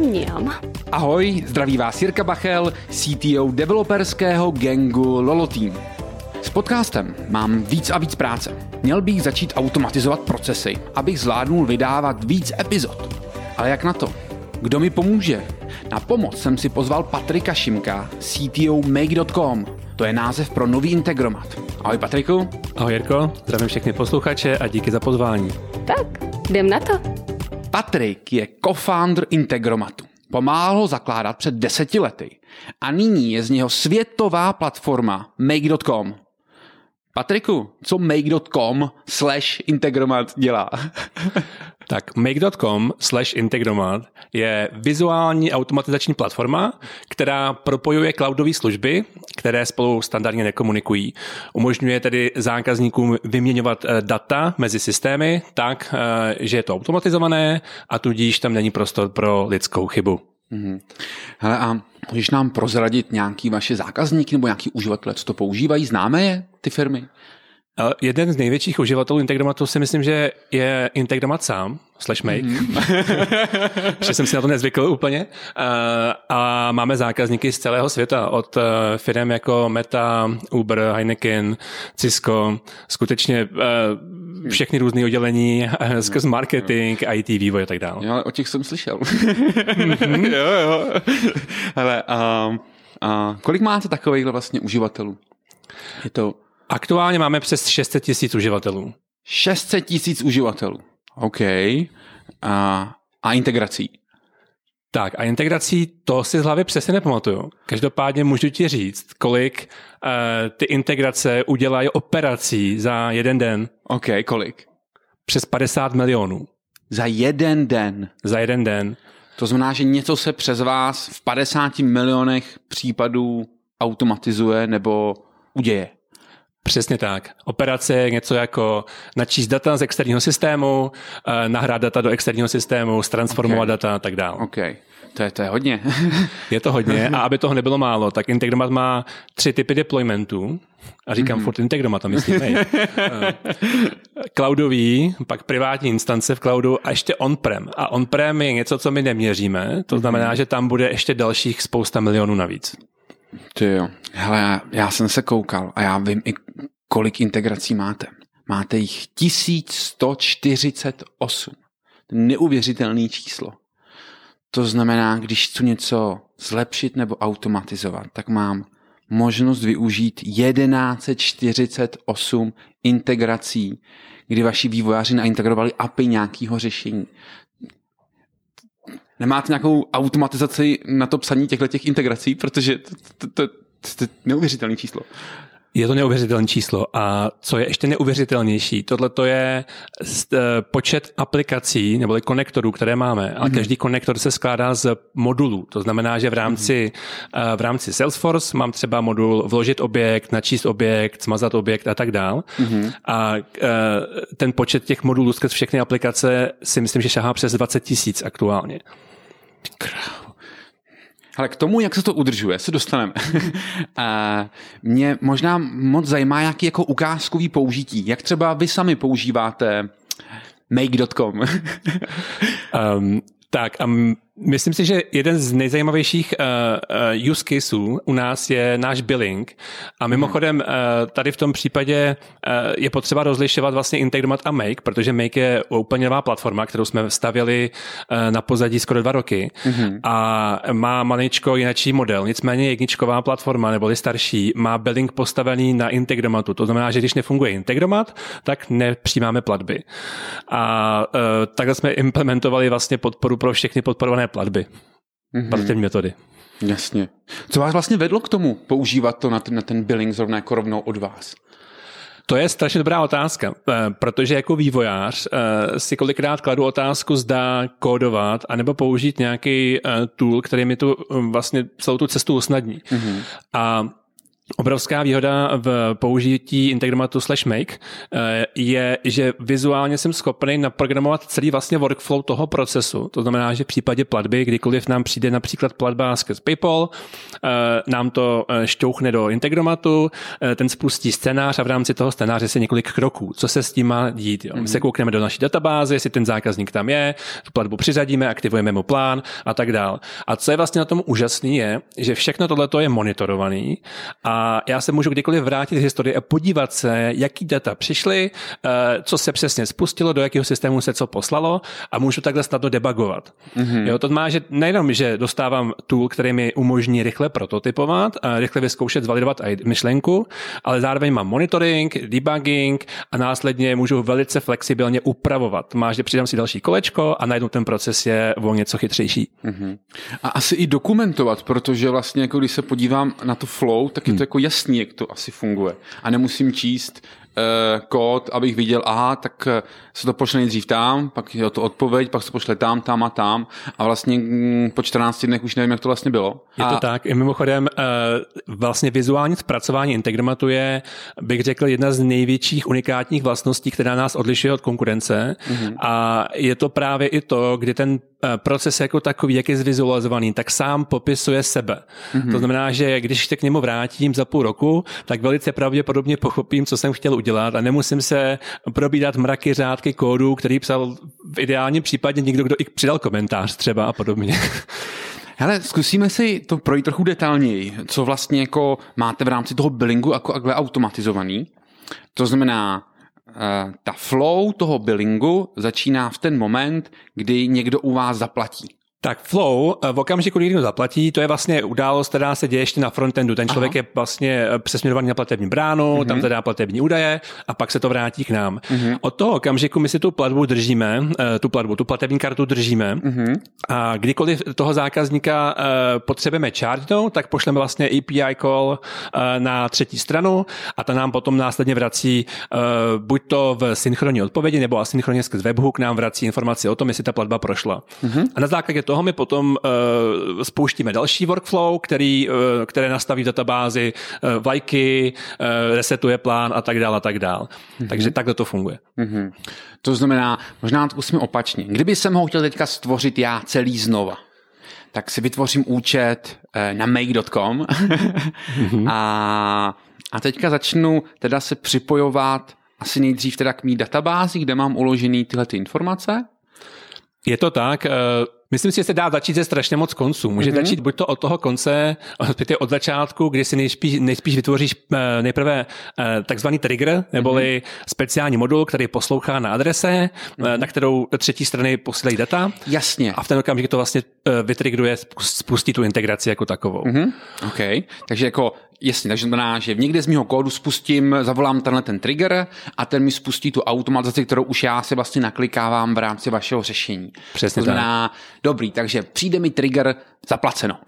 Mňam. Ahoj, zdraví vás Jirka Bachel, CTO developerského gangu Lolo Team. S podcastem mám víc a víc práce. Měl bych začít automatizovat procesy, abych zvládnul vydávat víc epizod. Ale jak na to? Kdo mi pomůže? Na pomoc jsem si pozval Patrika Šimka, CTO Make.com. To je název pro nový Integromat. Ahoj Patriku. Ahoj Jirko, zdravím všechny posluchače a díky za pozvání. Tak, jdem na to. Patrik je co-founder Integromatu. Pomáhal ho zakládat před deseti lety a nyní je z něho světová platforma Make.com. Patriku, co Make.com slash Integromat dělá? Tak Make.com slash Integromat je vizuální automatizační platforma, která propojuje cloudové služby, které spolu standardně nekomunikují. Umožňuje tedy zákazníkům vyměňovat eh, data mezi systémy tak, eh, že je to automatizované a tudíž tam není prostor pro lidskou chybu. Mm-hmm. Hele, a můžeš nám prozradit nějaký vaše zákazníky nebo nějaký uživatelé, co to používají? Známe je, ty firmy? Jeden z největších uživatelů Integromatu si myslím, že je Integromat sám, slash make. Mm-hmm. že jsem si na to nezvykl úplně. A máme zákazníky z celého světa, od e, firm jako Meta, Uber, Heineken, Cisco, skutečně e, všechny různé oddělení skrz marketing, IT, vývoj a tak dále. Jo, ale o těch jsem slyšel. mm-hmm. jo, jo. Hele, a, a kolik máte takových vlastně uživatelů? Je to Aktuálně máme přes 600 tisíc uživatelů. 600 tisíc uživatelů. OK. A, a integrací? Tak a integrací to si z hlavy přesně nepamatuju. Každopádně můžu ti říct, kolik uh, ty integrace udělají operací za jeden den. OK, kolik? Přes 50 milionů. Za jeden den? Za jeden den. To znamená, že něco se přes vás v 50 milionech případů automatizuje nebo uděje. Přesně tak. Operace je něco jako načíst data z externího systému, eh, nahrát data do externího systému, transformovat okay. data a tak dále. Okay. To je, to je hodně. je to hodně a aby toho nebylo málo, tak Integromat má tři typy deploymentů. A říkám mm-hmm. furt Integromat, hej. Eh, cloudový, pak privátní instance v cloudu a ještě on-prem. A on-prem je něco, co my neměříme, to znamená, mm-hmm. že tam bude ještě dalších spousta milionů navíc. Ty jo. Hele, já, já jsem se koukal a já vím i kolik integrací máte. Máte jich 1148. Neuvěřitelný číslo. To znamená, když chci něco zlepšit nebo automatizovat, tak mám možnost využít 1148 integrací, kdy vaši vývojáři naintegrovali API nějakého řešení. Nemáte nějakou automatizaci na to psaní těchto těch integrací, protože to, je neuvěřitelné číslo. Je to neuvěřitelné číslo a co je ještě neuvěřitelnější, tohle to je eh, počet aplikací nebo konektorů, které máme, ale mm-hmm. každý konektor se skládá z modulů. To znamená, že v rámci, mm-hmm. v rámci Salesforce mám třeba modul vložit objekt, načíst objekt, smazat objekt a tak dál. Mm-hmm. A eh, ten počet těch modulů skrz všechny aplikace si myslím, že šahá přes 20 tisíc aktuálně. Ale k tomu, jak se to udržuje, se dostaneme. a mě možná moc zajímá, jaký jako ukázkový použití. Jak třeba vy sami používáte make.com? um, tak a Myslím si, že jeden z nejzajímavějších uh, uh, use caseů u nás je náš billing. A mimochodem uh, tady v tom případě uh, je potřeba rozlišovat vlastně Integromat a Make, protože Make je úplně nová platforma, kterou jsme stavěli uh, na pozadí skoro dva roky mm-hmm. a má maličko jinačí model. Nicméně jedničková platforma neboli starší má billing postavený na Integromatu. To znamená, že když nefunguje Integromat, tak nepřijímáme platby. A uh, takhle jsme implementovali vlastně podporu pro všechny podporované platby. Mm-hmm. Pro ty metody. Jasně. Co vás vlastně vedlo k tomu používat to na ten, na ten billing zrovna jako rovnou od vás? To je strašně dobrá otázka, eh, protože jako vývojář eh, si kolikrát kladu otázku, zda kódovat, anebo použít nějaký eh, tool, který mi tu vlastně celou tu cestu usnadní. Mm-hmm. A Obrovská výhoda v použití Integromatu slash make eh, je, že vizuálně jsem schopný naprogramovat celý vlastně workflow toho procesu. To znamená, že v případě platby, kdykoliv nám přijde například platba skrz PayPal, eh, nám to eh, šťouchne do Integromatu, ten spustí scénář a v rámci toho scénáře se několik kroků, co se s tím má dít. Jo. My se mhm. koukneme do naší databáze, jestli ten zákazník tam je, tu platbu přiřadíme, aktivujeme mu plán a tak dál. A co je vlastně na tom úžasný je, že všechno tohle je monitorovaný a já se můžu kdykoliv vrátit v historii a podívat se, jaký data přišly, eh, co se přesně spustilo, do jakého systému se co poslalo a můžu takhle snadno debugovat. Mm-hmm. Jo, to má, že nejenom, že dostávám tool, který mi umožní rychle prototypovat, a rychle vyzkoušet, zvalidovat myšlenku, ale zároveň mám monitoring, debugging a následně můžu velice flexibilně upravovat. Máš, že přidám si další kolečko a najednou ten proces je o něco chytřejší. Mm-hmm. A asi i dokumentovat, protože vlastně, jako když se podívám na to flow, tak je to hmm jako jasný, jak to asi funguje. A nemusím číst uh, kód, abych viděl, aha, tak eh, se to pošle nejdřív tam, pak je to odpověď, pak se pošle tam, tam a tam a vlastně mm, po 14 dnech už nevím, jak to vlastně bylo. Je a... to tak. I mimochodem uh, vlastně vizuální zpracování Integromatu je, bych řekl, jedna z největších unikátních vlastností, která nás odlišuje od konkurence mm-hmm. a je to právě i to, kdy ten proces jako takový, jak je zvizualizovaný, tak sám popisuje sebe. Mm-hmm. To znamená, že když se k němu vrátím za půl roku, tak velice pravděpodobně pochopím, co jsem chtěl udělat a nemusím se probídat mraky řádky kódu, který psal v ideálním případě někdo, kdo i přidal komentář třeba a podobně. Hele, zkusíme si to projít trochu detailněji, co vlastně jako máte v rámci toho billingu jako automatizovaný. To znamená, eh, ta flow toho billingu začíná v ten moment, kdy někdo u vás zaplatí. Tak flow eh, v okamžiku, kdy někdo zaplatí, to je vlastně událost, která se děje ještě na frontendu. Ten člověk Aha. je vlastně eh, přesměrovaný na platební bránu, mm-hmm. tam zadá platební údaje a pak se to vrátí k nám. Mm-hmm. Od toho okamžiku my si tu platbu držíme, eh, tu platbu, tu platební kartu držíme mm-hmm. a kdykoliv toho zákazníka potřebujeme chargenout, tak pošleme vlastně API call na třetí stranu a ta nám potom následně vrací buď to v synchronní odpovědi nebo asynchronně skrz webhook nám vrací informaci o tom, jestli ta platba prošla. Mm-hmm. A na základě toho my potom uh, spouštíme další workflow, který, uh, které nastaví v databázi uh, vlajky, uh, resetuje plán a tak dále a tak dále. Mm-hmm. Takže takhle to funguje. Mm-hmm. To znamená, možná to zkusíme opačně. Kdyby jsem ho chtěl teďka stvořit já celý znova, tak si vytvořím účet uh, na make.com mm-hmm. a, a teďka začnu teda se připojovat asi nejdřív teda k mý databázi, kde mám uložený tyhle ty informace. Je to tak. Myslím si, že se dá začít ze strašně moc konců. Může mm-hmm. začít buď to od toho konce, od začátku, kdy si nejspíš, nejspíš vytvoříš eh, nejprve eh, takzvaný trigger, neboli mm-hmm. speciální modul, který poslouchá na adrese, mm-hmm. na kterou třetí strany posílají data. Jasně. A v ten okamžik to vlastně vytrigruje, spustí tu integraci jako takovou. Mm-hmm. OK. Takže jako Jasně, takže znamená, že někde z mého kódu spustím, zavolám tenhle ten trigger a ten mi spustí tu automatizaci, kterou už já si vlastně naklikávám v rámci vašeho řešení. Přesně to znamená, tak. Dobrý, takže přijde mi trigger zaplaceno.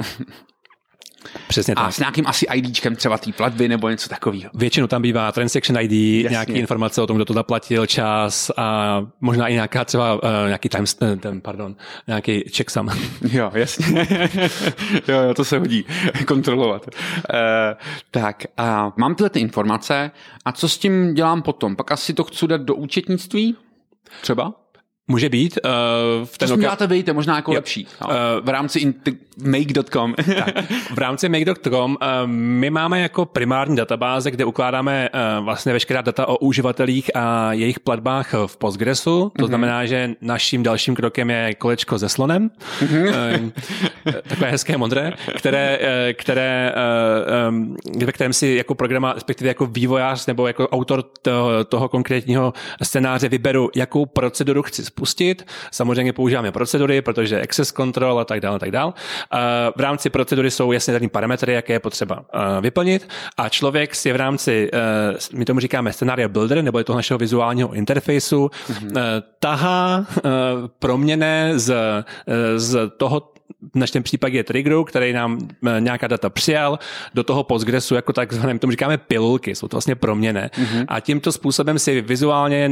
Přesně a tak. s nějakým asi IDčkem třeba té platby nebo něco takového. Většinou tam bývá transaction ID, Jasně. nějaké informace o tom, kdo to zaplatil, čas a možná i nějaká třeba uh, nějaký time, uh, ten, pardon, nějaký checksum. Jo, jasně. jo, jo, to se hodí kontrolovat. Uh, tak, a mám tyhle ty informace a co s tím dělám potom? Pak asi to chci dát do účetnictví? Třeba? Může být. Uh, v ten to oka... vejte, možná jako jo. lepší. No. Uh, v rámci int- make.com. v rámci make.com uh, my máme jako primární databáze, kde ukládáme uh, vlastně veškerá data o uživatelích a jejich platbách v Postgresu. To mm-hmm. znamená, že naším dalším krokem je kolečko se slonem. Mm-hmm. Takové hezké modré, které, které, ve kterém si jako programa, respektive jako vývojář nebo jako autor toho, toho konkrétního scénáře vyberu, jakou proceduru chci spustit. Samozřejmě používáme procedury, protože access control a tak dále, a tak dále. V rámci procedury jsou jasně daný parametry, jaké je potřeba vyplnit a člověk si v rámci, my tomu říkáme scenario builder, nebo je to našeho vizuálního interfejsu, mm-hmm. tahá proměné z, z toho v našem případě triggeru, který nám eh, nějaká data přijal, do toho Postgresu jako takzvaném, tomu říkáme pilulky, jsou to vlastně proměny. Mm-hmm. A tímto způsobem si vizuálně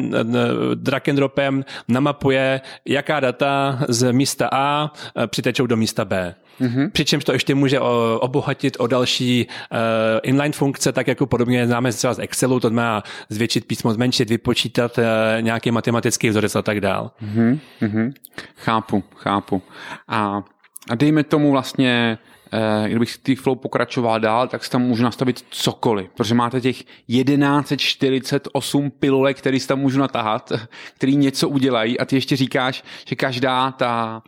drag and dropem namapuje, jaká data z místa A přitečou do místa B. Mm-hmm. Přičemž to ještě může obohatit o další uh, inline funkce, tak jako podobně známe třeba z Excelu, to má zvětšit písmo, zmenšit, vypočítat uh, nějaký matematický vzorec a tak dál. Mm-hmm. Chápu, chápu. A, a dejme tomu vlastně eh, kdybych ty flow pokračoval dál, tak si tam můžu nastavit cokoliv, protože máte těch 1148 pilulek, který si tam můžu natáhat, který něco udělají a ty ještě říkáš, že každá ta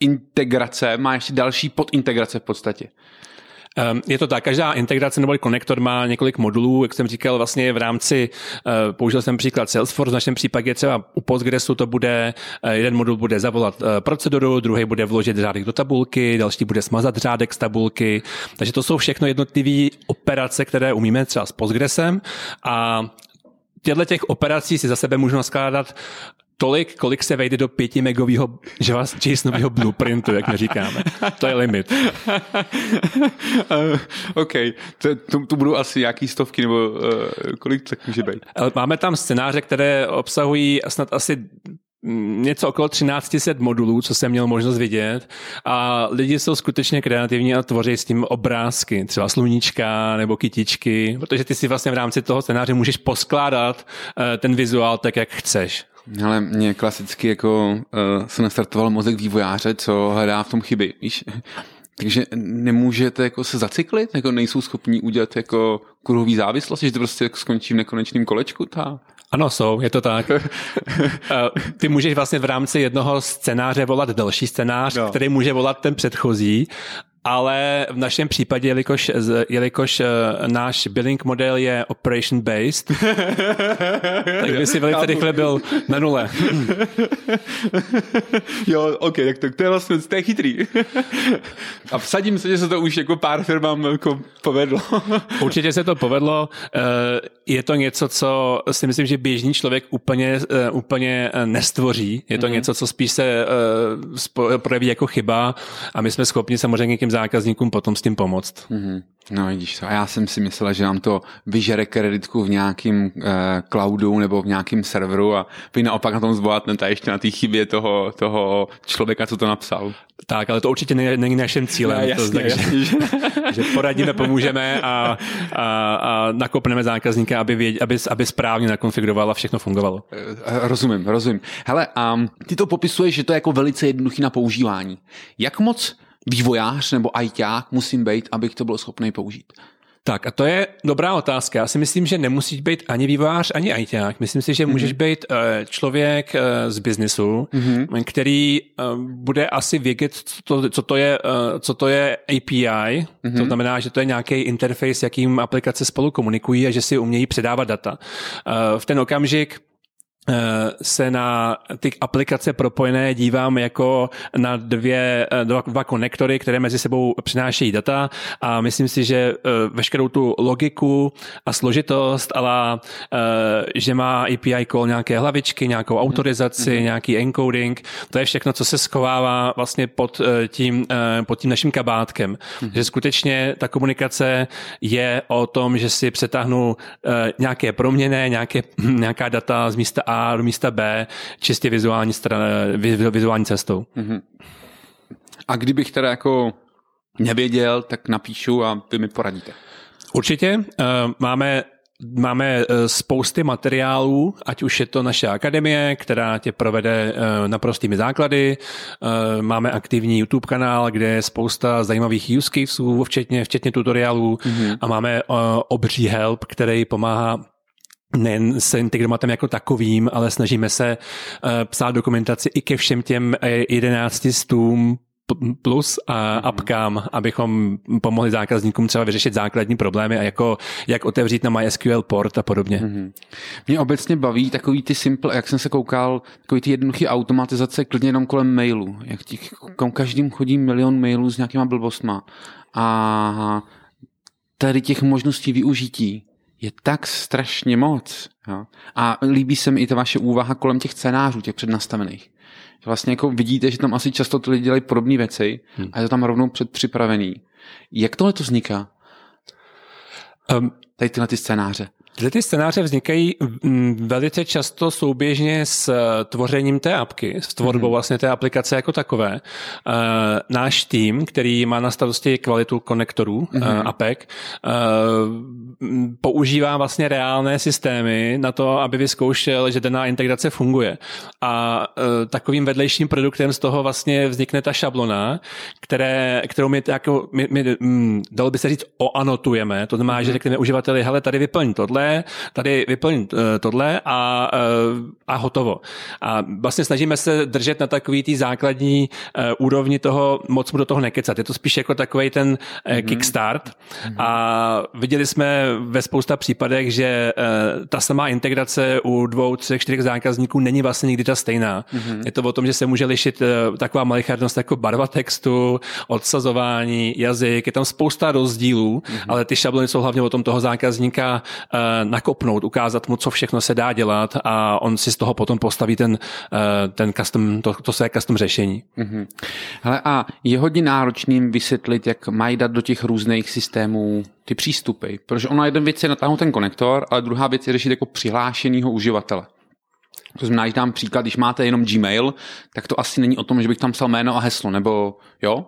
integrace má ještě další podintegrace v podstatě. Ehm, je to tak, každá integrace nebo konektor má několik modulů, jak jsem říkal, vlastně v rámci, eh, použil jsem příklad Salesforce, v našem případě třeba u Postgresu to bude, eh, jeden modul bude zavolat eh, proceduru, druhý bude vložit řádek do tabulky, další bude smazat řádek z tabulky, takže to jsou všechno jednotlivé operace, které umíme třeba s Postgresem a těchto těch operací si za sebe můžu naskládat tolik, kolik se vejde do pěti megového JSONového blueprintu, jak my říkáme. To je limit. uh, OK, to, to, to budou asi nějaký stovky, nebo uh, kolik tak může být? Máme tam scénáře, které obsahují snad asi něco okolo 1300 modulů, co jsem měl možnost vidět a lidi jsou skutečně kreativní a tvoří s tím obrázky, třeba sluníčka nebo kytičky, protože ty si vlastně v rámci toho scénáře můžeš poskládat ten vizuál tak, jak chceš. Ale mě klasicky jako uh, se nastartoval mozek vývojáře, co hledá v tom chyby, víš? Takže nemůžete jako se zacyklit, jako nejsou schopní udělat jako kruhový závislost, že to prostě jako skončí v nekonečném kolečku ta ano, jsou, je to tak. Eh, ty můžeš vlastně v rámci jednoho scénáře volat další scénář, no. který může volat ten předchozí ale v našem případě, jelikož, jelikož uh, náš billing model je operation based, tak by si velice rychle byl na nule. jo, OK, tak to, to je vlastně to je chytrý. A vsadím se, že se to už jako pár firmám jako povedlo. Určitě se to povedlo. Uh, je to něco, co si myslím, že běžný člověk úplně, uh, úplně nestvoří. Je to mm-hmm. něco, co spíš se projeví jako chyba a my jsme schopni samozřejmě těm zákazníkům potom s tím pomoct. Mm-hmm. No vidíš to. A já jsem si myslel, že nám to vyžere kreditku v nějakém uh, cloudu nebo v nějakém serveru a vy naopak na tom zvládnete ještě na té chybě toho, toho člověka, co to napsal. Tak, ale to určitě není naším cílem. Ne, jasně, to, takže, jasně. že poradíme, pomůžeme a, a, a nakopneme zákazníka, aby, věd, aby, aby správně nakonfiguroval a všechno fungovalo. Eh, rozumím, rozumím. Hele, a um, ty to popisuješ, že to je jako velice jednoduchý na používání. Jak moc vývojář nebo ajťák musím být, abych to byl schopný použít? Tak a to je dobrá otázka. Já si myslím, že nemusíš být ani vývojář, ani ajťák. Myslím si, že mm-hmm. můžeš být uh, člověk uh, z biznesu, mm-hmm. který uh, bude asi vědět, co to, co to je, uh, co to je API. Mm-hmm. To znamená, že to je nějaký interface, jakým aplikace spolu komunikují a že si umějí předávat data. Uh, v ten okamžik Eh, se na ty aplikace propojené dívám jako na dvě, eh, dva, dva konektory, které mezi sebou přinášejí data a myslím si, že eh, veškerou tu logiku a složitost, ale že má API call nějaké hlavičky, nějakou mhm. autorizaci, mm-hmm. nějaký encoding, to je všechno, co se schovává vlastně pod tím, pod tím naším kabátkem. Mm-hmm. Že skutečně ta komunikace je o tom, že si přetáhnu nějaké proměny, nějaké, nějaká data z místa A do místa B čistě vizuální, stran, vizuální cestou. Mm-hmm. A kdybych teda jako nevěděl, tak napíšu a vy mi poradíte. Určitě. Uh, máme Máme eh, spousty materiálů, ať už je to naše akademie, která tě provede eh, naprostými základy. Máme aktivní YouTube kanál, kde je spousta zajímavých use caseů, včetně, včetně tutoriálů mm-hmm. a máme obří help, který pomáhá nejen s integromatem jako takovým, ale snažíme se uh, psát dokumentaci i ke všem těm 11 eh, stům plus a mm-hmm. apkám, abychom pomohli zákazníkům třeba vyřešit základní problémy a jako jak otevřít na MySQL port a podobně. Mm-hmm. Mě obecně baví takový ty simple, jak jsem se koukal, takový ty jednoduchý automatizace klidně jenom kolem mailu. Jak těch, každým chodí milion mailů s nějakýma blbostma. A tady těch možností využití je tak strašně moc. Jo? A líbí se mi i ta vaše úvaha kolem těch scénářů, těch přednastavených. Vlastně jako vidíte, že tam asi často ty lidi dělají podobné věci hmm. a je to tam rovnou předpřipravený. Jak tohle to vzniká? Um, tady tyhle ty scénáře. Tyhle ty scénáře vznikají mm, velice často souběžně s eh, tvořením té apky, s tvorbou mm-hmm. vlastně té aplikace jako takové. Uh, náš tým, který má na starosti kvalitu konektorů mm-hmm. apek, uh, používá vlastně reálné systémy na to, aby vyzkoušel, že daná integrace funguje. A takovým vedlejším produktem z toho vlastně vznikne ta šablona, které, kterou my, jako, my, my mm, dalo by se říct, oanotujeme. To znamená, mm-hmm. že řekneme uživateli, hele, tady vyplň tohle, tady vyplň eh, tohle a, eh, a hotovo. A vlastně snažíme se držet na takový tý základní eh, úrovni toho, moc mu do toho nekecat. Je to spíš jako takový ten mm-hmm. kickstart mm-hmm. a viděli jsme ve spousta případech, že ta samá integrace u dvou, třech, čtyřech zákazníků není vlastně nikdy ta stejná. Mm-hmm. Je to o tom, že se může lišit taková malichernost jako barva textu, odsazování, jazyk, je tam spousta rozdílů, mm-hmm. ale ty šablony jsou hlavně o tom toho zákazníka nakopnout, ukázat mu, co všechno se dá dělat a on si z toho potom postaví ten, eh, ten custom, to, to své custom řešení. Mm-hmm. Hele, a je hodně náročným vysvětlit, jak mají dát do těch různých systémů ty přístupy, protože ona jeden věc je natáhnout ten konektor, ale druhá věc je řešit jako přihlášenýho uživatele. To znamená, že dám příklad, když máte jenom Gmail, tak to asi není o tom, že bych tam psal jméno a heslo, nebo jo?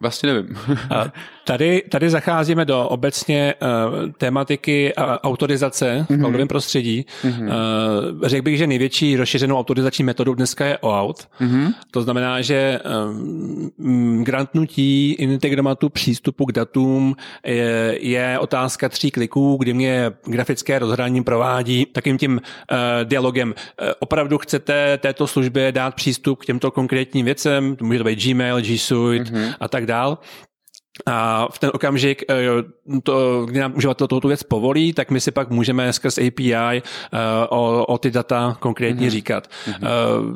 Vlastně nevím. Tady, tady zacházíme do obecně uh, tématiky uh, autorizace v mm-hmm. cloudovém prostředí. Mm-hmm. Uh, řekl bych, že největší rozšířenou autorizační metodou dneska je OAuth. Mm-hmm. To znamená, že um, grantnutí integromatu přístupu k datům je, je otázka tří kliků, kdy mě grafické rozhraní provádí takým tím uh, dialogem. Uh, opravdu chcete této službě dát přístup k těmto konkrétním věcem, to může to být Gmail, G Suite mm-hmm. a tak dál. A v ten okamžik, eh, to, kdy nám uživatel tu věc povolí, tak my si pak můžeme skrz API eh, o, o ty data konkrétně mm-hmm. říkat. Mm-hmm.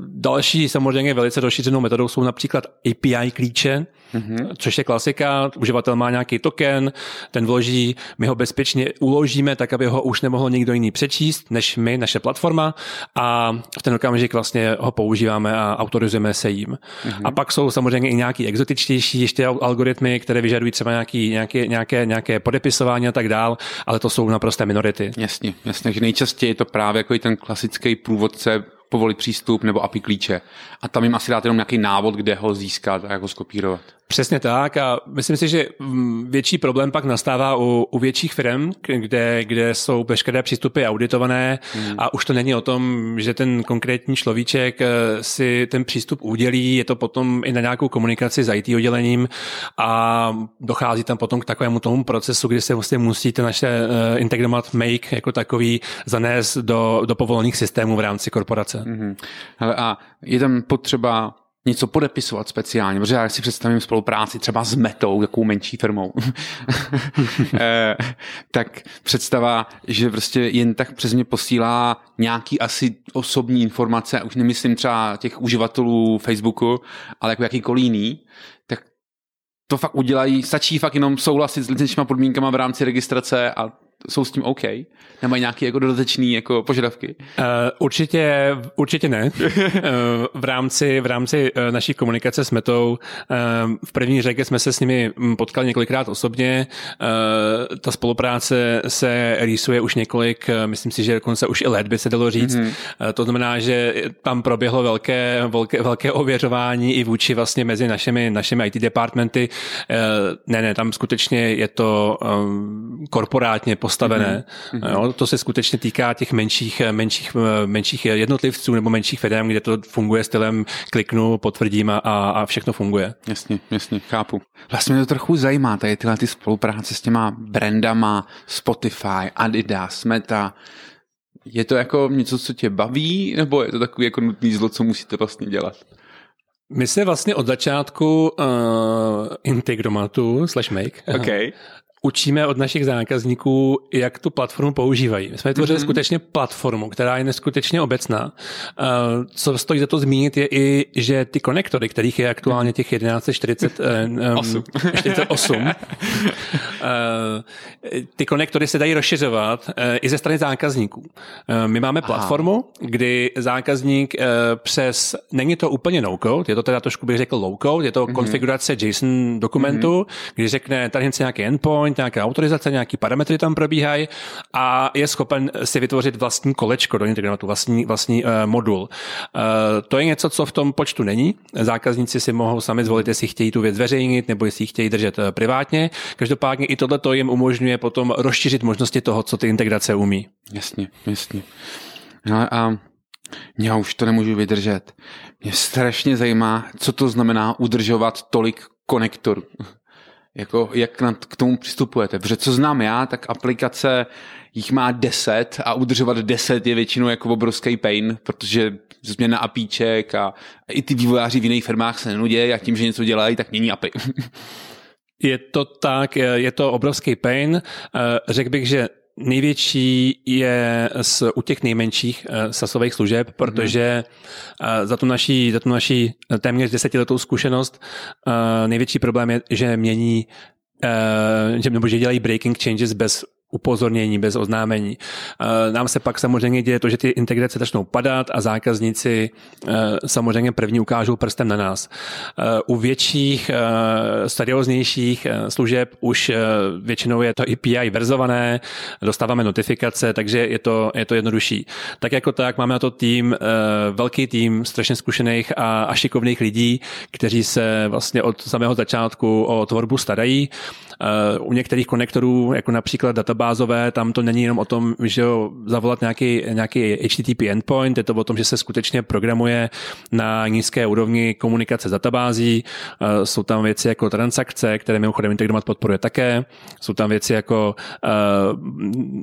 Další samozřejmě velice rozšířenou metodou jsou například API klíče, mm-hmm. což je klasika. Uživatel má nějaký token, ten vloží, my ho bezpečně uložíme tak, aby ho už nemohl nikdo jiný přečíst, než my, naše platforma a v ten okamžik vlastně ho používáme a autorizujeme se jim. Mm-hmm. A pak jsou samozřejmě i nějaký exotičtější ještě algoritmy, které vyžadují třeba nějaký, nějaké, nějaké, nějaké podepisování a tak dál, ale to jsou naprosté minority. Jasně, jasně, že nejčastěji je to právě jako i ten klasický průvodce povolit přístup nebo API klíče. A tam jim asi dáte jenom nějaký návod, kde ho získat a jak ho skopírovat. Přesně tak a myslím si, že mm, větší problém pak nastává u, u větších firm, kde, kde jsou veškeré přístupy auditované hmm. a už to není o tom, že ten konkrétní človíček eh, si ten přístup udělí, je to potom i na nějakou komunikaci s IT oddělením a dochází tam potom k takovému tomu procesu, kdy se vlastně musíte naše uh, Integromat Make jako takový zanést do, do povolených systémů v rámci korporace. Hmm. Hele, a je tam potřeba něco podepisovat speciálně, protože já si představím spolupráci třeba s Metou, takovou menší firmou, eh, tak představa, že prostě jen tak přes mě posílá nějaký asi osobní informace, už nemyslím třeba těch uživatelů Facebooku, ale jako jakýkoliv jiný, tak to fakt udělají, stačí fakt jenom souhlasit s licenčníma podmínkama v rámci registrace a jsou s tím OK? Nemají nějaké jako dodatečné jako požadavky? Uh, určitě, určitě ne. uh, v rámci, v rámci uh, naší komunikace s Metou uh, v první řadě jsme se s nimi hm, potkali několikrát osobně. Uh, ta spolupráce se rýsuje už několik, uh, myslím si, že dokonce už i let by se dalo říct. Mm-hmm. Uh, to znamená, že tam proběhlo velké, velké, velké ověřování i vůči vlastně mezi našimi, našimi IT departmenty. Uh, ne, ne, tam skutečně je to um, korporátně postavené. Mm-hmm. Jo, to se skutečně týká těch menších, menších, menších jednotlivců nebo menších firm, kde to funguje stylem kliknu, potvrdím a, a všechno funguje. Jasně, jasně, chápu. Vlastně mě to trochu zajímá, tady tyhle ty spolupráce s těma brandama Spotify, Adidas, Meta, je to jako něco, co tě baví, nebo je to takový jako nutný zlo, co musíte vlastně dělat? My se vlastně od začátku uh, Integromatu slash Make okay učíme od našich zákazníků, jak tu platformu používají. My jsme vytvořili mm-hmm. skutečně platformu, která je neskutečně obecná. Uh, co stojí za to zmínit je i, že ty konektory, kterých je aktuálně těch 1148, uh, ty konektory se dají rozšiřovat i ze strany zákazníků. My máme platformu, Aha. kdy zákazník přes, není to úplně no-code, je to teda trošku bych řekl low-code, je to mm-hmm. konfigurace JSON dokumentu, mm-hmm. kdy řekne, tady nějaký endpoint, nějaká autorizace, nějaký parametry tam probíhají a je schopen si vytvořit vlastní kolečko do internetu, vlastní, vlastní uh, modul. Uh, to je něco, co v tom počtu není. Zákazníci si mohou sami zvolit, jestli chtějí tu věc zveřejnit nebo jestli chtějí držet uh, privátně. Každopádně i tohle to jim umožňuje potom rozšířit možnosti toho, co ty integrace umí. Jasně, jasně. No a já už to nemůžu vydržet. Mě strašně zajímá, co to znamená udržovat tolik konektorů. Jako, jak k tomu přistupujete? Protože co znám já, tak aplikace jich má 10 a udržovat 10 je většinou jako obrovský pain, protože změna apíček a i ty vývojáři v jiných firmách se nenudí a tím, že něco dělají, tak mění API. Je to tak, je to obrovský pain. Řekl bych, že Největší je z, u těch nejmenších uh, sasových služeb, protože uh, za tu naší, za tu naší téměř desetiletou zkušenost uh, největší problém je, že mění uh, že, nebo že dělají breaking changes bez upozornění, bez oznámení. Eh, nám se pak samozřejmě děje to, že ty integrace začnou padat a zákazníci eh, samozřejmě první ukážou prstem na nás. Eh, u větších, serióznějších služeb už většinou je to API verzované, dostáváme notifikace, takže je to, je to jednodušší. Tak jako tak máme na to tým, velký tým strašně zkušených a, a šikovných lidí, kteří se vlastně od samého začátku o tvorbu starají. U některých konektorů, jako například databázové, tam to není jenom o tom, že jo, zavolat nějaký, nějaký HTTP endpoint, je to o tom, že se skutečně programuje na nízké úrovni komunikace s databází, eh, jsou tam věci jako transakce, které mimochodem integrovat podporuje také, jsou tam věci jako uh,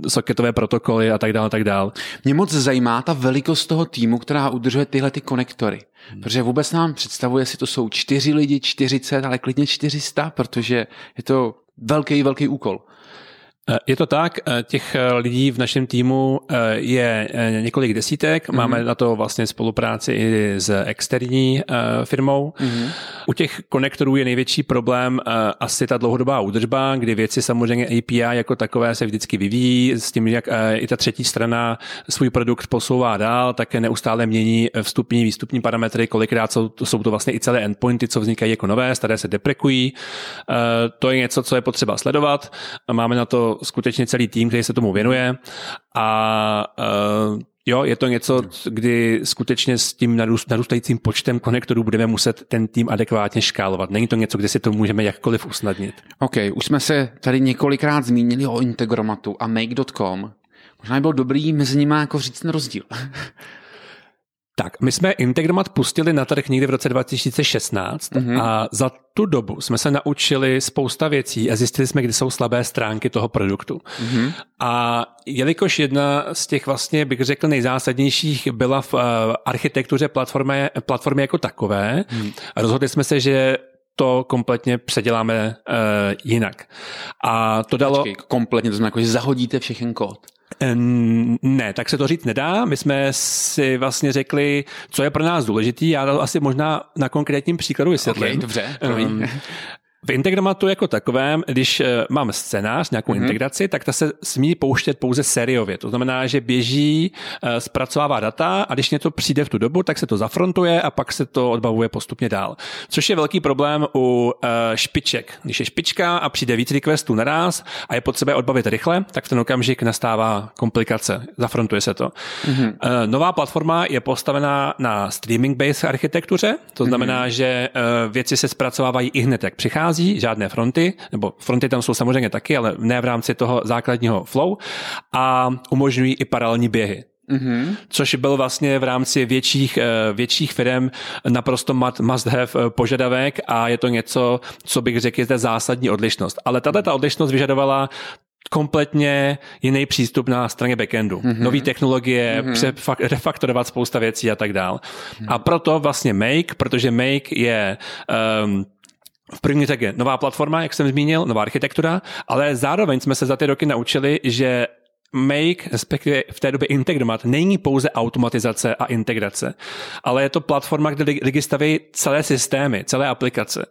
soketové protokoly a tak dále, tak dále. Mě moc zajímá ta velikost toho týmu, která udržuje tyhle ty konektory. Hmm. Protože vůbec nám představuje, jestli to jsou čtyři lidi, 40, ale klidně 400, protože je to velký, velký úkol. Eh, je to tak, eh, těch eh, lidí v našem týmu je několik desítek, mm-hmm. máme na to vlastně spolupráci i s externí firmou. Mm-hmm. U těch konektorů je největší problém asi ta dlouhodobá údržba, kdy věci samozřejmě API jako takové se vždycky vyvíjí s tím, jak i ta třetí strana svůj produkt posouvá dál, také neustále mění vstupní, výstupní parametry, kolikrát jsou, jsou to vlastně i celé endpointy, co vznikají jako nové, staré se deprekují. To je něco, co je potřeba sledovat. Máme na to skutečně celý tým, který se tomu věnuje a uh, Jo, je to něco, kdy skutečně s tím narůstajícím počtem konektorů budeme muset ten tým adekvátně škálovat. Není to něco, kde si to můžeme jakkoliv usnadnit. OK, už jsme se tady několikrát zmínili o Integromatu a Make.com. Možná by bylo dobrý mezi nimi jako říct ten rozdíl. Tak, my jsme Integromat pustili na trh někdy v roce 2016 mm-hmm. a za tu dobu jsme se naučili spousta věcí a zjistili jsme, kde jsou slabé stránky toho produktu. Mm-hmm. A jelikož jedna z těch vlastně, bych řekl, nejzásadnějších byla v uh, architektuře platformy, platformy jako takové, mm. rozhodli jsme se, že to kompletně předěláme uh, jinak. A to dalo... Počkej, kompletně, to znamená, jako, že zahodíte všechen kód. Ne, tak se to říct nedá. My jsme si vlastně řekli, co je pro nás důležitý. Já to asi možná na konkrétním příkladu vysvětlím. Okay, dobře, um, v Integromatu jako takovém, když eh, mám scénář, nějakou mm-hmm. integraci, tak ta se smí pouštět pouze sériově. To znamená, že běží, eh, zpracovává data a když něco přijde v tu dobu, tak se to zafrontuje a pak se to odbavuje postupně dál. Což je velký problém u eh, špiček. Když je špička a přijde víc requestů naraz a je potřeba odbavit rychle, tak v ten okamžik nastává komplikace. Zafrontuje se to. Mm-hmm. Nová platforma je postavená na streaming-based architektuře, to znamená, mm-hmm. že věci se zpracovávají i hned, jak přichází neschází žádné fronty, nebo fronty tam jsou samozřejmě taky, ale ne v rámci toho základního flow a umožňují i paralelní běhy. Mm-hmm. Což byl vlastně v rámci větších, eh, větších firm naprosto must have eh, požadavek a je to něco, co bych řekl, je zde zásadní odlišnost. Ale tato ta odlišnost vyžadovala kompletně jiný přístup na straně backendu. Mm-hmm. Nové technologie, mm-hmm. refaktorovat spousta věcí a tak dál. Mm-hmm. A proto vlastně Make, protože Make je um, v první řadě nová platforma, jak jsem zmínil, nová architektura, ale zároveň jsme se za ty roky naučili, že Make, respektive v té době Integromat, není pouze automatizace a integrace, ale je to platforma, kde lidi staví celé systémy, celé aplikace.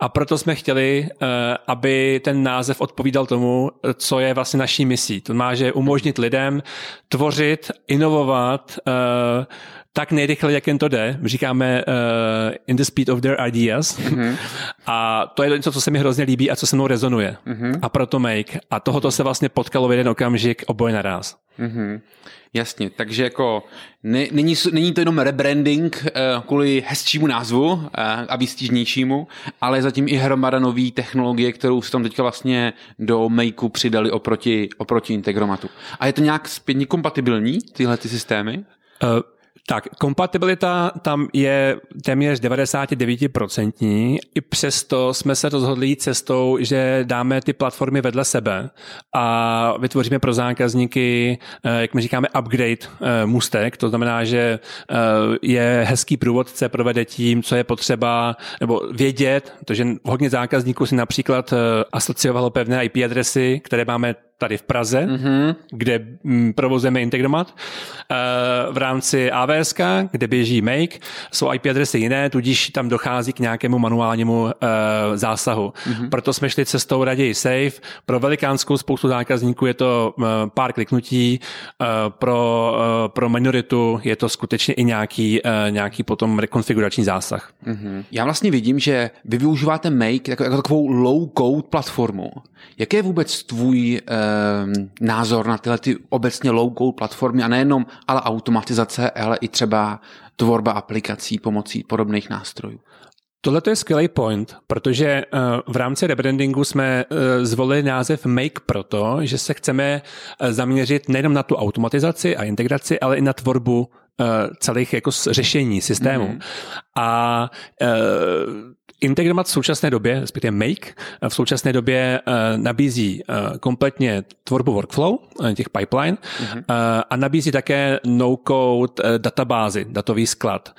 A proto jsme chtěli, eh, aby ten název odpovídal tomu, co je vlastně naší misí. To má, že umožnit lidem tvořit, inovovat, eh, tak nejrychle, jak jen to jde. Říkáme uh, in the speed of their ideas. Mm-hmm. A to je něco, co se mi hrozně líbí a co se mnou rezonuje. Mm-hmm. A proto Make. A tohoto se vlastně potkalo v jeden okamžik oboje naraz. Mm-hmm. Jasně, takže jako ne, není, není to jenom rebranding uh, kvůli hezčímu názvu uh, a výstižnějšímu, ale zatím i hromada nový technologie, kterou si tam teďka vlastně do Makeu přidali oproti, oproti Integromatu. A je to nějak zpětně kompatibilní, tyhle ty systémy? Uh, tak, kompatibilita tam je téměř 99%. I přesto jsme se rozhodli jít cestou, že dáme ty platformy vedle sebe a vytvoříme pro zákazníky, eh, jak my říkáme, upgrade eh, můstek. To znamená, že eh, je hezký průvodce, provede tím, co je potřeba, nebo vědět, protože hodně zákazníků si například asociovalo pevné IP adresy, které máme tady v Praze, mm-hmm. kde mm, provozujeme Integromat. Eh, v rámci AWS, kde běží Make, jsou IP adresy jiné, tudíž tam dochází k nějakému manuálnímu eh, zásahu. Mm-hmm. Proto jsme šli cestou raději safe. Pro velikánskou spoustu zákazníků je to eh, pár kliknutí, pro, pro minoritu je to skutečně i nějaký, nějaký potom rekonfigurační zásah. Mm-hmm. Já vlastně vidím, že vy využíváte Make jako, jako takovou low-code platformu. Jaký je vůbec tvůj názor na tyhle ty obecně low-code platformy a nejenom ale automatizace, ale i třeba tvorba aplikací pomocí podobných nástrojů. Tohle je skvělý point, protože eh, v rámci rebrandingu jsme eh, zvolili název Make proto, že se chceme eh, zaměřit nejenom na tu automatizaci a integraci, ale i na tvorbu celých jako řešení systému. Mm-hmm. A Integromat v současné době, respektive Make, v současné době uh, nabízí uh, kompletně tvorbu workflow, uh, těch pipeline, mm-hmm. a nabízí také no-code databázy, datový sklad.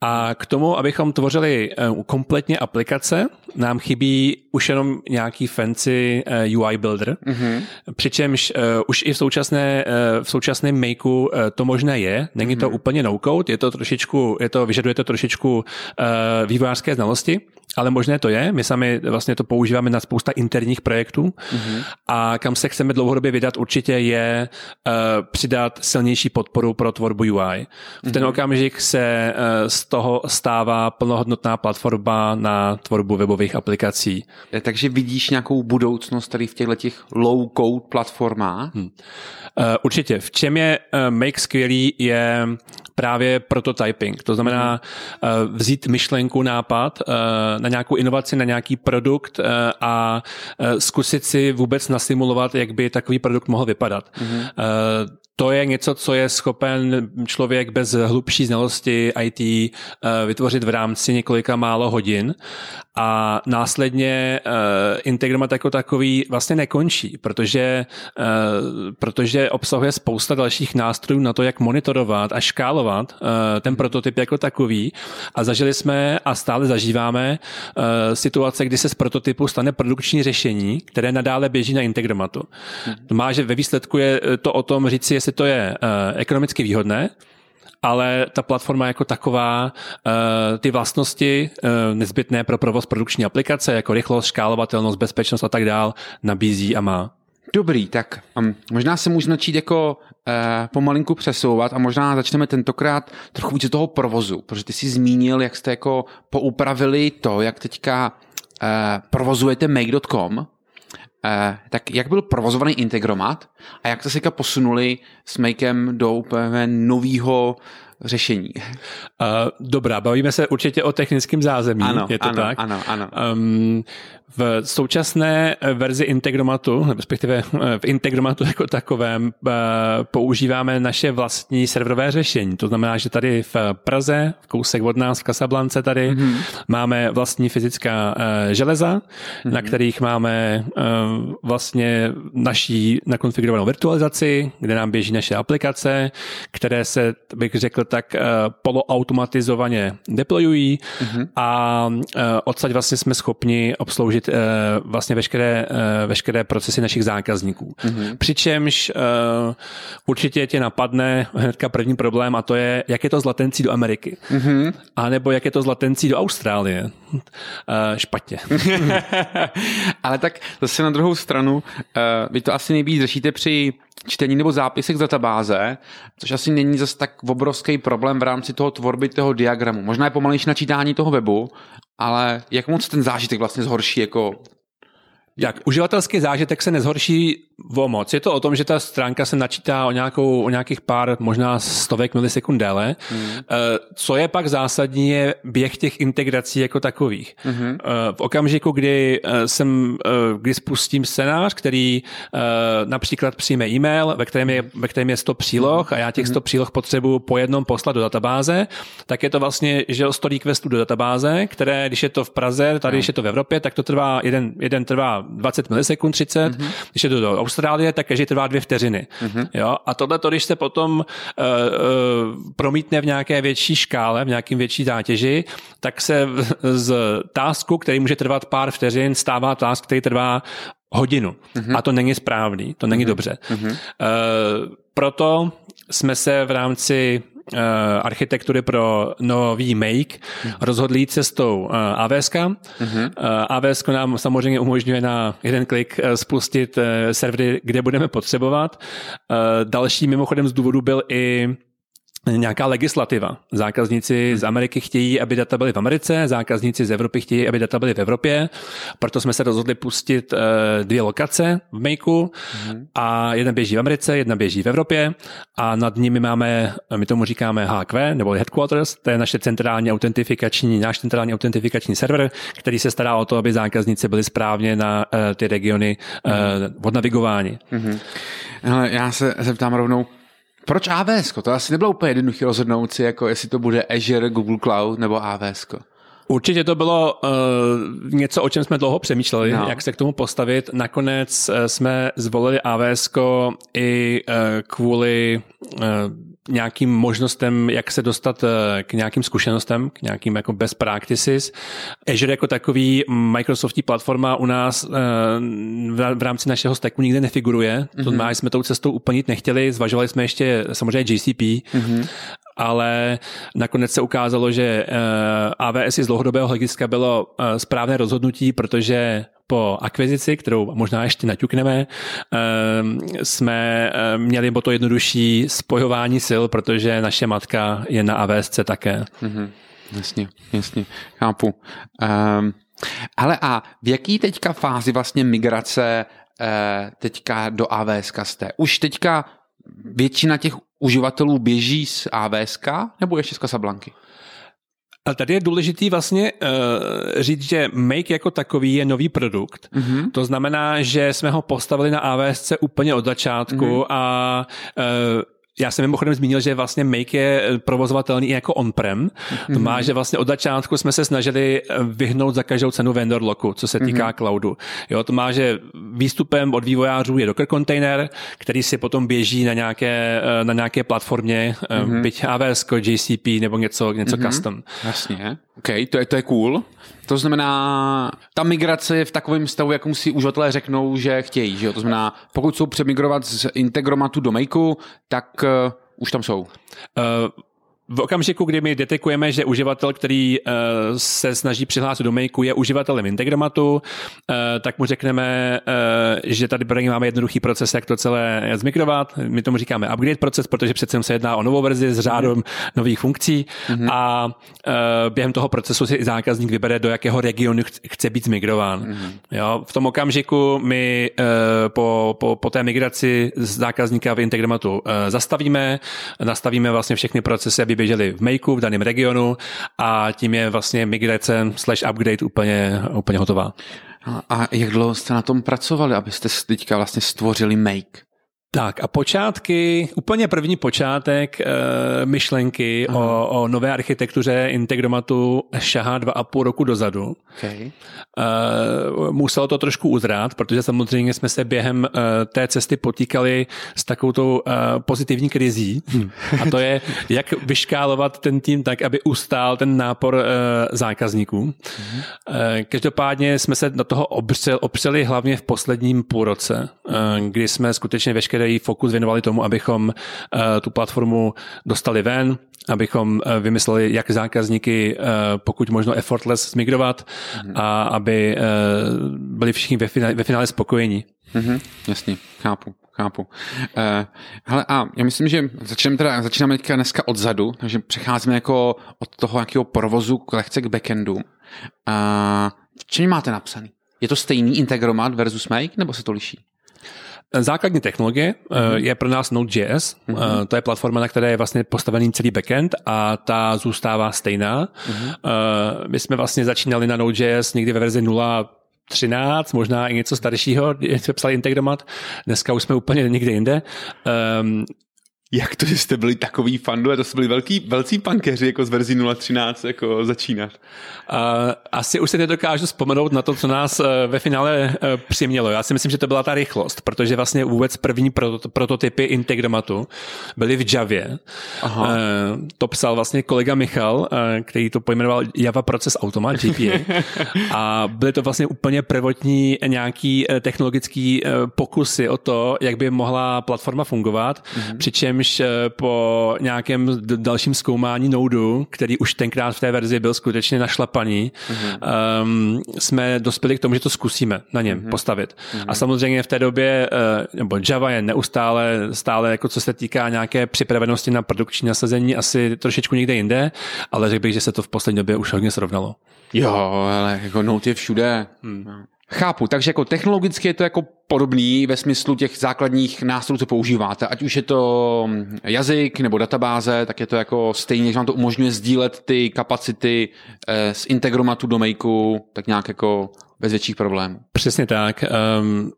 A k tomu, abychom tvořili kompletně aplikace, nám chybí už jenom nějaký fancy UI builder, mm-hmm. přičemž už i v současné, v současném Makeu to možné je, není mm-hmm. to úplně no-code, je to trošičku, je to, vyžaduje to trošičku vývojářské znalosti, ale možné to je. My sami vlastně to používáme na spousta interních projektů mm-hmm. a kam se chceme dlouhodobě vydat určitě je uh, přidat silnější podporu pro tvorbu UI. V mm-hmm. ten mhm. okamžik se uh, z toho stává plnohodnotná platforma na tvorbu webových aplikací. Takže vidíš nějakou budoucnost tady v těchto těch low-code platformách? Hmm. Uh, určitě. V čem je uh, Make skvělý je právě prototyping. To znamená uh, vzít myšlenku, nápad uh, na nějakou inovaci, na nějaký produkt uh, a zkusit si vůbec nasimulovat, jak by takový produkt mohl vypadat. Mm-hmm. To je něco, co je schopen člověk bez hlubší znalosti IT vytvořit v rámci několika málo hodin a následně uh, Integromat jako takový vlastně nekončí, protože, uh, protože obsahuje spousta dalších nástrojů na to, jak monitorovat a škálovat uh, ten prototyp jako takový a zažili jsme a stále zažíváme uh, situace, kdy se z prototypu stane produkční řešení, které nadále běží na Integromatu. To má, že ve výsledku je to o tom říci, jestli to je uh, ekonomicky výhodné, ale ta platforma jako taková eh, ty vlastnosti eh, nezbytné pro provoz produkční aplikace, jako rychlost, škálovatelnost, bezpečnost a tak dál, nabízí a má. Dobrý, tak um, možná se můžeme začít jako uh, pomalinku přesouvat a možná začneme tentokrát trochu víc toho provozu, protože ty jsi zmínil, jak jste jako poupravili to, jak teďka uh, provozujete make.com, tak jak byl provozovaný Integromat a jak se posunuli s Makem do úplně nového řešení? Uh, dobrá, bavíme se určitě o technickém zázemí, ano, je to ano, tak? Ano, ano. Um, v současné verzi Integromatu, respektive eh, v Integromatu jako takovém, eh, používáme naše vlastní serverové řešení. To znamená, že tady v Praze, v kousek od nás, v Kasablance tady, mm-hmm. máme vlastní fyzická eh, železa, mm-hmm. na kterých máme vlastně naší nakonfigurovanou virtualizaci, kde nám běží naše aplikace, které se, bych řekl, tak poloautomatizovaně deployují mm-hmm. a odsaď vlastně jsme schopni obsloužit vlastně veškeré, veškeré procesy našich zákazníků. Mm-hmm. Přičemž určitě tě napadne hnedka první problém a to je, jak je to z latencí do Ameriky. Mm-hmm. A nebo jak je to z latencí do Austrálie. Špatně. Ale tak zase na druhou stranu, vy to asi nejvíc řešíte při čtení nebo zápisech z databáze, což asi není zase tak obrovský problém v rámci toho tvorby toho diagramu. Možná je pomalejší načítání toho webu, ale jak moc ten zážitek vlastně zhorší jako jak uživatelský zážitek se nezhorší o moc. Je to o tom, že ta stránka se načítá o, nějakou, o nějakých pár, možná stovek milisekund déle. Mm. Co je pak zásadní, je běh těch integrací jako takových. Mm. V okamžiku, kdy eh, jsem, kdy spustím scénář, který například přijme e-mail, ve kterém je, ve kterém je 100 příloh a já těch 100 mm. příloh potřebuji po jednom poslat do databáze, tak je to vlastně, že 100 requestů do databáze, které, když je to v Praze, tady, když je to v Evropě, tak to trvá, jeden, jeden trvá 20 milisekund, 30, mm-hmm. když je to do Austrálie, tak každý trvá dvě vteřiny. Mm-hmm. Jo? A tohle, to, když se potom uh, uh, promítne v nějaké větší škále, v nějakým větší zátěži, tak se z tásku, který může trvat pár vteřin, stává task, který trvá hodinu. Mm-hmm. A to není správný, to není mm-hmm. dobře. Mm-hmm. Uh, proto jsme se v rámci architektury pro nový Make rozhodli cestou uh, AWS. Mm-hmm. Uh, AWS nám samozřejmě umožňuje na jeden klik uh, spustit uh, servery, kde budeme potřebovat. Další mimochodem z důvodu byl i nějaká legislativa. Zákazníci z Ameriky chtějí, aby data byly v Americe, zákazníci z Evropy chtějí, aby data byly v Evropě, proto jsme se rozhodli pustit eh, dvě lokace v Makeu a jedna běží v Americe, jedna běží v Evropě a nad nimi máme, my tomu říkáme HQ, nebo Headquarters, to je naše centrální autentifikační, náš centrální autentifikační server, který se stará o to, aby zákazníci byli správně na uh, ty regiony mm-hmm. odnavigováni. Mm-hmm. Hele, já se zeptám rovnou, proč AWS? To asi nebylo úplně jednoduché rozhodnout si, jako jestli to bude Azure, Google Cloud nebo AWS. Určitě to bylo uh, něco, o čem jsme dlouho přemýšleli, no. jak se k tomu postavit. Nakonec uh, jsme zvolili AWS i uh, kvůli uh, nějakým možnostem, jak se dostat k nějakým zkušenostem, k nějakým jako best practices. Azure jako takový Microsoftí platforma u nás v rámci našeho stacku nikde nefiguruje. Mm-hmm. To znamená, jsme tou cestou úplně nechtěli, zvažovali jsme ještě samozřejmě GCP, mm-hmm ale nakonec se ukázalo, že AWS z dlouhodobého hlediska bylo správné rozhodnutí, protože po akvizici, kterou možná ještě naťukneme, ehm, jsme ehm, měli po to jednodušší spojování sil, protože naše matka je na AVSC také. Mm-hmm. Jasně, jasně, chápu. Um, ale a v jaký teďka fázi vlastně migrace uh, teďka do AWS jste? Už teďka většina těch uživatelů běží z AWS nebo ještě z Casablanky? A tady je důležitý vlastně uh, říct, že Make jako takový je nový produkt. Mm-hmm. To znamená, že jsme ho postavili na AWS úplně od začátku mm-hmm. a uh, já jsem mimochodem zmínil, že vlastně Make je eh, provozovatelný i jako on-prem. Mm-hmm. To má, mhm. že vlastně od začátku jsme se snažili eh, vyhnout za každou cenu vendor locku, co se týká mm-hmm. cloudu. Jo, to má, že výstupem od vývojářů je Docker container, který si potom běží na nějaké, eh, na nějaké platformě, mm-hmm. byť AWS, GCP nebo něco, něco mm-hmm. custom. Jasně. OK, to je, to je cool. To znamená, ta migrace je v takovém stavu, jak si uživatelé řeknou, že chtějí. Že jo? To znamená, pokud jsou přemigrovat z Integromatu do Makeu, tak uh, už tam jsou. Uh, v okamžiku, kdy my detekujeme, že uživatel, který uh, se snaží přihlásit do Makeu, je uživatelem Integromatu, uh, tak mu řekneme, uh, že tady pro máme jednoduchý proces, jak to celé zmigrovat. My tomu říkáme upgrade proces, protože přece se jedná o novou verzi s řádem mm. nových funkcí mm. a uh, během toho procesu si zákazník vybere, do jakého regionu chce být zmigrován. Mm. Jo, v tom okamžiku my uh, po, po, po té migraci zákazníka v Integromatu uh, zastavíme, nastavíme vlastně všechny procesy, aby běžely v Makeu v daném regionu a tím je vlastně migrace slash upgrade úplně, úplně hotová. A jak dlouho jste na tom pracovali, abyste teďka vlastně stvořili Make? Tak a počátky, úplně první počátek e, myšlenky o, o nové architektuře Integromatu šahá dva a půl roku dozadu. Okay. E, muselo to trošku uzrát, protože samozřejmě jsme se během e, té cesty potýkali s takovou tou e, pozitivní krizí. A to je, jak vyškálovat ten tým tak, aby ustál ten nápor e, zákazníků. E, každopádně jsme se do toho opřeli, opřeli hlavně v posledním půlroce, e, kdy jsme skutečně veškeré veškerý fokus věnovali tomu, abychom eh, tu platformu dostali ven, abychom eh, vymysleli, jak zákazníky eh, pokud možno effortless zmigrovat mm-hmm. a aby byli všichni ve finále, ve finále spokojení. Mm-hmm, jasně, chápu, chápu. Hele, a já myslím, že začneme teda, začínáme teďka dneska odzadu, takže přecházíme jako od toho jakého provozu k lehce k backendu. V čem máte napsaný? Je to stejný Integromat versus Make, nebo se to liší? Základní technologie mm-hmm. je pro nás Node.js. Mm-hmm. To je platforma, na které je vlastně postavený celý backend a ta zůstává stejná. Mm-hmm. My jsme vlastně začínali na Node.js někdy ve verzi 0 13, možná i něco staršího, jsme psali Integromat. Dneska už jsme úplně někde jinde. Um, jak to, že jste byli takový fandu, a to jste byli velký, velcí pankeři jako z verzí 0.13 jako začínat? Uh, asi už se nedokážu vzpomenout na to, co nás uh, ve finále uh, přimělo. Já si myslím, že to byla ta rychlost, protože vlastně vůbec první prototypy Integromatu byly v Javě. Aha. Uh, to psal vlastně kolega Michal, uh, který to pojmenoval Java Process Automat, JPA. a byly to vlastně úplně prvotní nějaký uh, technologický uh, pokusy o to, jak by mohla platforma fungovat, mm-hmm. přičemž čímž eh, po nějakém dalším zkoumání Nodu, který už tenkrát v té verzi byl skutečně našlapaný, mm-hmm. um, jsme dospěli k tomu, že to zkusíme na něm mm-hmm. postavit. Mm-hmm. A samozřejmě v té době, uh, nebo Java je neustále, stále jako co se týká nějaké připravenosti na produkční nasazení, asi trošičku někde jinde, ale řekl bych, že se to v poslední době už hodně srovnalo. Jo, ale jako Node je všude. Hmm. Chápu, takže jako technologicky je to jako podobný ve smyslu těch základních nástrojů, co používáte. Ať už je to jazyk nebo databáze, tak je to jako stejně, že vám to umožňuje sdílet ty kapacity eh, z Integromatu do Makeu, tak nějak jako bez větších problémů. Přesně tak. Um,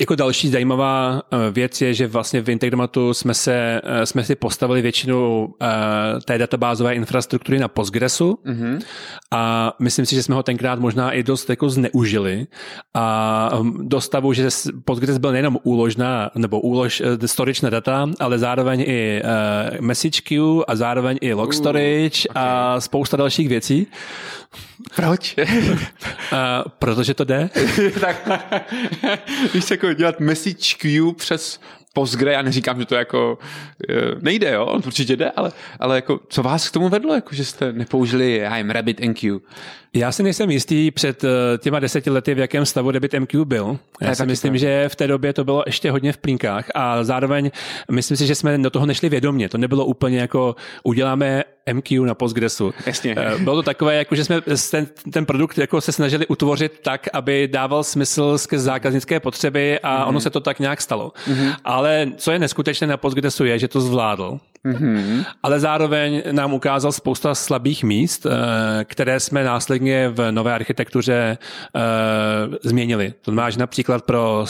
jako další zajímavá eh, věc je, že vlastně v Integromatu jsme, se, eh, jsme si postavili většinu eh, té databázové infrastruktury na Postgresu mm-hmm. a myslím si, že jsme ho tenkrát možná i dost jako zneužili a hm, do stavu, že Postgres byl nejenom úložná nebo úlož storage na data, ale zároveň i message queue a zároveň i log storage uh, okay. a spousta dalších věcí. Proč? uh, protože to jde. tak, když se jako dělat message queue přes Postgre, já neříkám, že to jako eh, nejde, jo, určitě jde, ale, ale jako, co vás k tomu vedlo, jako, že jste nepoužili I'm RabbitMQ? Já si nejsem jistý před eh, těma deseti lety, v jakém stavu RabbitMQ byl. Já si myslím, to. že v té době to bylo ještě hodně v plínkách a zároveň myslím si, že jsme do toho nešli vědomě. To nebylo úplně jako uděláme MQ na Postgresu. Jasně. Eh, bylo to takové, jako že jsme ten, ten produkt jako se snažili utvořit tak, aby dával smysl skrz zákaznické potřeby a mm-hmm. ono se to tak nějak stalo. Mm-hmm. Ale co je neskutečné na Postgresu je, že to zvládl. Mm-hmm. Ale zároveň nám ukázal spousta slabých míst, eh, které jsme následně v nové architektuře uh, změnili. To znamená, že například pro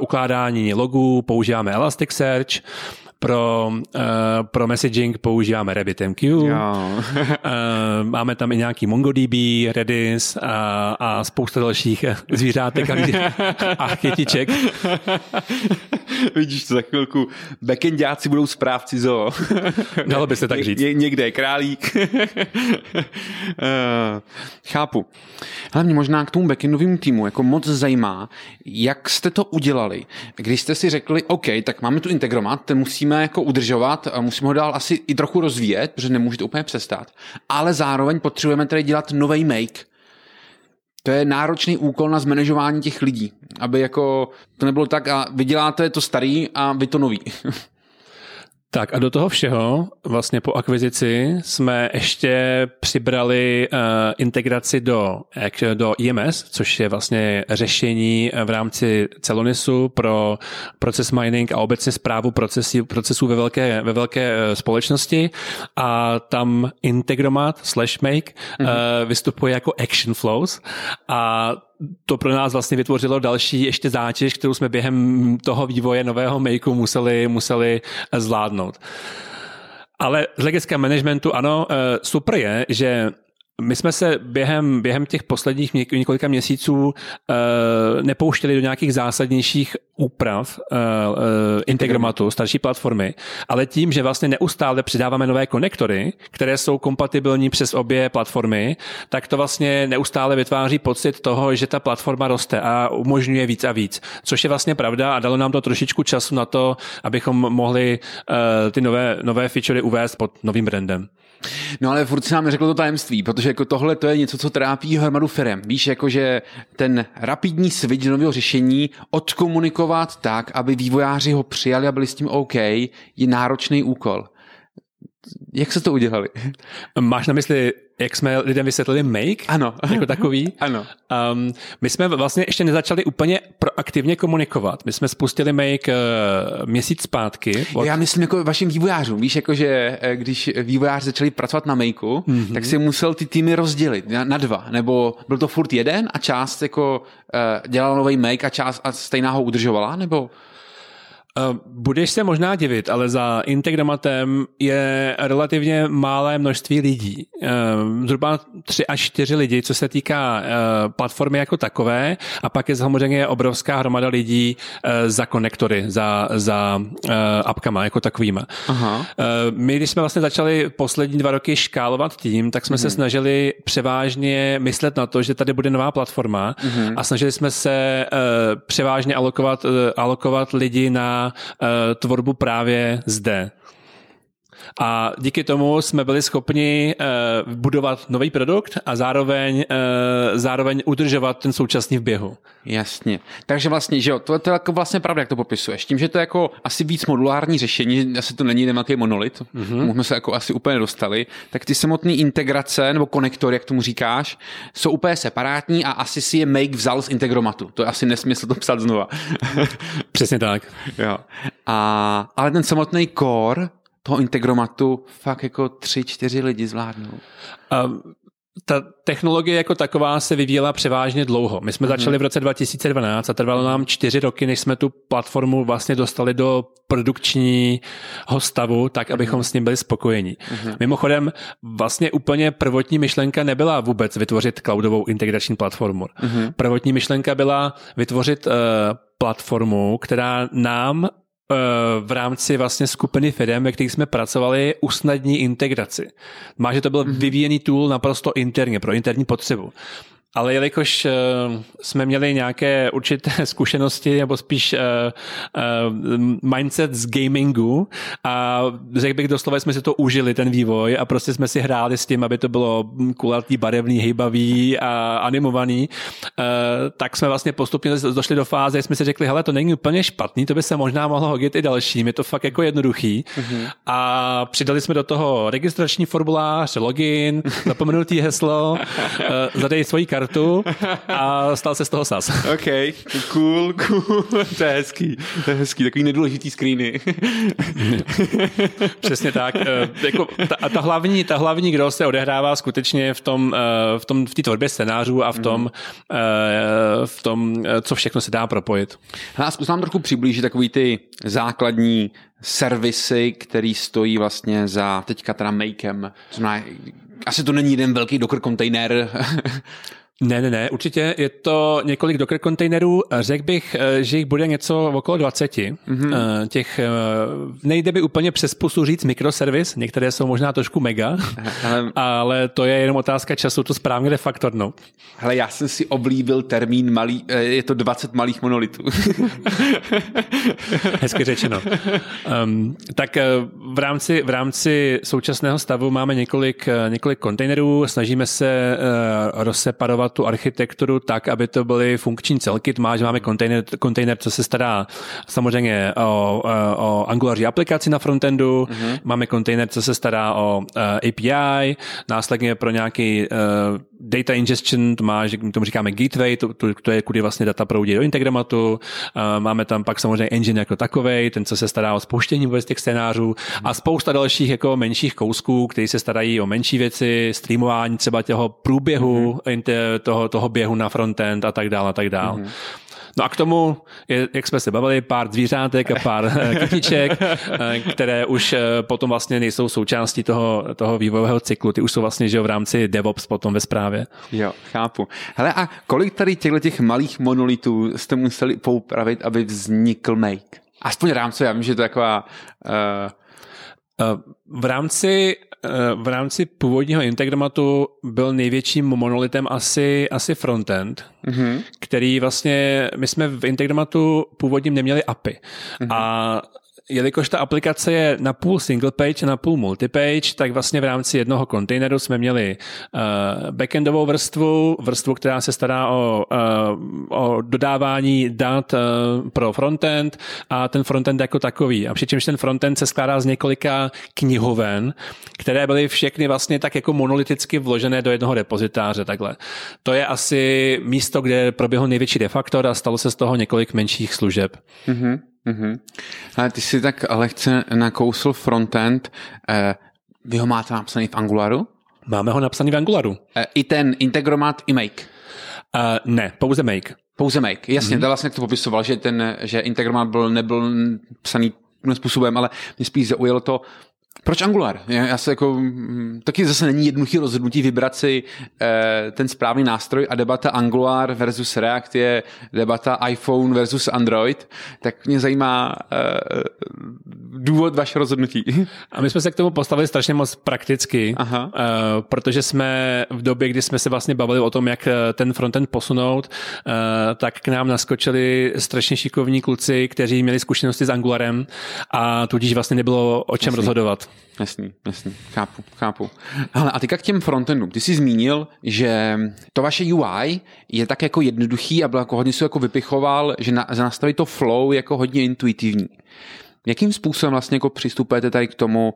ukládání logů používáme Elasticsearch, pro, uh, pro messaging používáme RabbitMQ. uh, máme tam i nějaký MongoDB, Redis a, a spousta dalších zvířátek a, a chytiček. Vidíš to za chvilku. Backendáci budou správci zoo. Dalo by se tak říct. Ně, někde je králík. uh, chápu. Ale mě možná k tomu backendovému týmu jako moc zajímá, jak jste to udělali, když jste si řekli, OK, tak máme tu integromat, ten musíme musíme jako udržovat, musíme ho dál asi i trochu rozvíjet, protože nemůže to úplně přestat, ale zároveň potřebujeme tedy dělat nový make, to je náročný úkol na zmanežování těch lidí, aby jako to nebylo tak a vy děláte to starý a vy to nový. Tak a do toho všeho vlastně po akvizici jsme ještě přibrali uh, integraci do, do IMS, což je vlastně řešení v rámci Celonisu pro proces mining a obecně zprávu procesů, procesů ve velké, ve velké uh, společnosti a tam Integromat slash make mm-hmm. uh, vystupuje jako action flows a to pro nás vlastně vytvořilo další ještě zátěž, kterou jsme během toho vývoje nového makeu museli, museli zvládnout. Ale z hlediska managementu ano, super je, že my jsme se během, během těch posledních několika měsíců uh, nepouštěli do nějakých zásadnějších úprav uh, uh, Integromatu, starší platformy, ale tím, že vlastně neustále přidáváme nové konektory, které jsou kompatibilní přes obě platformy, tak to vlastně neustále vytváří pocit toho, že ta platforma roste a umožňuje víc a víc, což je vlastně pravda a dalo nám to trošičku času na to, abychom mohli uh, ty nové, nové featurey uvést pod novým brandem. No ale furt se nám neřeklo to tajemství, protože jako tohle to je něco, co trápí hromadu firm. Víš, jako že ten rapidní switch do nového řešení odkomunikovat tak, aby vývojáři ho přijali a byli s tím OK, je náročný úkol. Jak se to udělali? Máš na mysli jak jsme lidem vysvětlili make ano. jako takový. ano. Um, my jsme vlastně ještě nezačali úplně proaktivně komunikovat. My jsme spustili make uh, měsíc zpátky. Od... Já myslím jako vašim vývojářům. Víš, jako že eh, když vývojáři začali pracovat na makeu, mm-hmm. tak si musel ty týmy rozdělit na, na dva. Nebo byl to furt jeden a část jako uh, dělala nový make a část a stejná ho udržovala? Nebo... Eh, budeš se možná divit, ale za Integramatem je relativně malé množství lidí. Eh, zhruba tři až čtyři lidi, co se týká eh, platformy jako takové a pak je samozřejmě obrovská hromada lidí za konektory, za, za apkama jako takovýma. Aha. My, když jsme vlastně začali poslední dva roky škálovat tým, tak jsme hmm. se mhm. snažili převážně myslet na to, že tady bude nová platforma hmm. a snažili jsme se převážně alokovat, alokovat lidi na uh, tvorbu právě zde. A díky tomu jsme byli schopni uh, budovat nový produkt a zároveň, uh, zároveň udržovat ten současný v běhu. Jasně. Takže vlastně, že jo, to, to je jako vlastně pravda, jak to popisuješ. Tím, že to je jako asi víc modulární řešení, asi to není nějaký monolit, mm-hmm. jsme se jako asi úplně dostali, tak ty samotné integrace nebo konektory, jak tomu říkáš, jsou úplně separátní a asi si je Make vzal z Integromatu. To je asi nesmysl to psat znova. Přesně tak. Jo. A, ale ten samotný core toho integromatu fakt jako tři, čtyři lidi zvládnou. Um, ta technologie jako taková se vyvíjela převážně dlouho. My jsme mm-hmm. začali v roce 2012 a trvalo nám čtyři roky, než jsme tu platformu vlastně dostali do produkčního stavu, tak abychom mm-hmm. s ním byli spokojeni. Mm-hmm. Mimochodem, vlastně úplně prvotní myšlenka nebyla vůbec vytvořit cloudovou integrační platformu. Mm-hmm. Prvotní myšlenka byla vytvořit uh, platformu, která nám v rámci vlastně skupiny firm, ve kterých jsme pracovali, usnadní integraci. Má, že to byl mhm. vyvíjený tool naprosto interně, pro interní potřebu ale jelikož uh, jsme měli nějaké určité zkušenosti, nebo spíš uh, uh, mindset z gamingu a řekl bych doslova, jsme si to užili, ten vývoj a prostě jsme si hráli s tím, aby to bylo kulatý, barevný, hejbavý a animovaný, uh, tak jsme vlastně postupně došli do fáze, jsme si řekli, hele, to není úplně špatný, to by se možná mohlo hodit i dalším, je to fakt jako jednoduchý uh-huh. a přidali jsme do toho registrační formulář, login, zapomenutý heslo, uh, zadej svoji kartu kartu a stal se z toho sas. OK, cool, cool, to je hezký, to je hezký, takový nedůležitý screeny. Přesně tak. Eh, jako ta, ta, hlavní, ta hlavní kdo se odehrává skutečně v tom, eh, v tom, v té tvorbě scénářů a v tom, mm. v tom, co všechno se dá propojit. A zkus nám trochu přiblížit takový ty základní servisy, který stojí vlastně za teďka teda Makem. Znamená, asi to není jeden velký Docker kontejner. Ne, ne, ne, určitě je to několik Docker kontejnerů. Řekl bych, eh, že jich bude něco okolo 20. Mm-hmm. Těch eh, nejde by úplně přes pusu říct mikroservis, některé jsou možná trošku mega, ale, ale to je jenom otázka času to správně refaktornout. Hele, já jsem si oblíbil termín malý, je to 20 malých monolitů. Hezky řečeno. Um, tak v rámci, v rámci současného stavu máme několik, několik kontejnerů, snažíme se uh, rozseparovat tu architekturu tak, aby to byly funkční celky. Máš, máme kontejner, kontejner, co se stará samozřejmě o, o Angular aplikaci na frontendu, uh-huh. máme kontejner, co se stará o uh, API, následně pro nějaký uh, data ingestion, to má, že tomu říkáme gateway, to, to, to je, kudy vlastně data proudí do Integramatu. Uh, máme tam pak samozřejmě engine jako takovej, ten, co se stará o spouštění vůbec těch scénářů a spousta dalších jako menších kousků, které se starají o menší věci, streamování třeba toho průběhu, mm-hmm. toho, toho běhu na frontend a tak dále a tak dále. Mm-hmm. No a k tomu, je, jak jsme se bavili, pár zvířátek a pár eh, kytiček, eh, které už eh, potom vlastně nejsou součástí toho, toho vývojového cyklu. Ty už jsou vlastně že v rámci DevOps potom ve zprávě. Jo, chápu. Hele, a kolik tady těchto těch malých monolitů jste museli poupravit, aby vznikl Make? Aspoň rámcově, já vím, že to je taková... Uh... V rámci v rámci původního Integramatu byl největším monolitem asi, asi frontend, mm-hmm. který vlastně, my jsme v Integramatu původně neměli API. Mm-hmm. A jelikož ta aplikace je na půl single page na půl multipage, tak vlastně v rámci jednoho kontejneru jsme měli uh, backendovou vrstvu, vrstvu, která se stará o, uh, o dodávání dat uh, pro frontend a ten frontend jako takový. A přičemž ten frontend se skládá z několika knihoven, které byly všechny vlastně tak jako monoliticky vložené do jednoho repozitáře takhle. To je asi místo, kde proběhl největší defaktor a stalo se z toho několik menších služeb. Mm-hmm. Mm-hmm. Ale ty si tak lehce nakousl frontend. Eh, vy ho máte napsaný v Angularu? Máme ho napsaný v Angularu. Eh, I ten Integromat, i Make? Uh, ne, pouze Make. Pouze Make, jasně, mm-hmm. to vlastně to popisoval, že ten, že Integromat byl, nebyl psaný způsobem, ale mě spíš zaujalo to, proč Angular? Já se jako, mm, taky zase není jednoduchý rozhodnutí vybrat si eh, ten správný nástroj a debata Angular versus React je debata iPhone versus Android, tak mě zajímá eh, důvod vaše rozhodnutí. A my jsme se k tomu postavili strašně moc prakticky, Aha. Eh, protože jsme v době, kdy jsme se vlastně bavili o tom, jak eh, ten frontend posunout, eh, tak k nám naskočili strašně šikovní kluci, kteří měli zkušenosti s Angularem a tudíž vlastně nebylo o čem Jasný. rozhodovat. Jasný, jasný, chápu, chápu. Ale a teďka k těm frontendům. Ty jsi zmínil, že to vaše UI je tak jako jednoduchý a byl jako hodně se jako vypichoval, že na, nastavit to flow jako hodně intuitivní. Jakým způsobem vlastně jako přistupujete tady k tomu,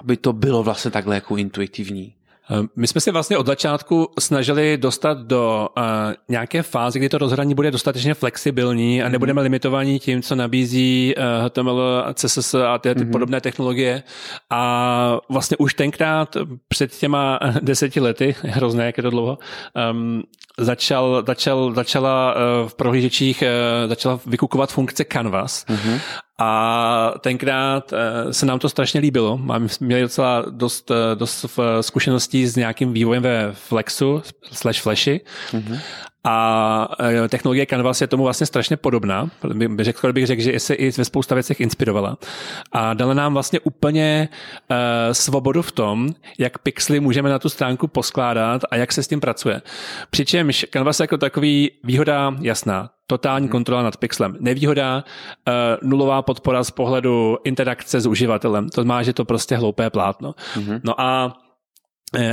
aby to bylo vlastně takhle jako intuitivní? Eh, my jsme se vlastně od začátku snažili dostat do uh, nějaké fáze, kdy to rozhraní bude dostatečně flexibilní a nebudeme mm-hmm. limitovaní tím, co nabízí uh, eh, HTML, CSS a ty, ty mm-hmm. podobné technologie. A vlastně už tenkrát před těma deseti lety, hrozné, jak je to dlouho, um, začal, začal, začala uh, v prohlížečích uh, začala vykukovat funkce Canvas. Mm-hmm. A tenkrát eh, se nám to strašně líbilo. Máme měli docela dost, eh, dost zkušeností s nějakým vývojem ve Flexu slash Flashy. Mm-hmm. A eh, technologie Canvas je tomu vlastně strašně podobná. Řekl bych, řekl, že se i ve spousta věcech inspirovala. A dala nám vlastně úplně uh, svobodu v tom, jak pixely můžeme na tu stránku poskládat a jak se s tím pracuje. Přičemž Canvas jako takový výhoda jasná totální mhm. kontrola nad pixelem. Nevýhoda, uh, nulová podpora z pohledu interakce s uživatelem. To má, že to prostě hloupé plátno. Mm-hmm. No a Eh,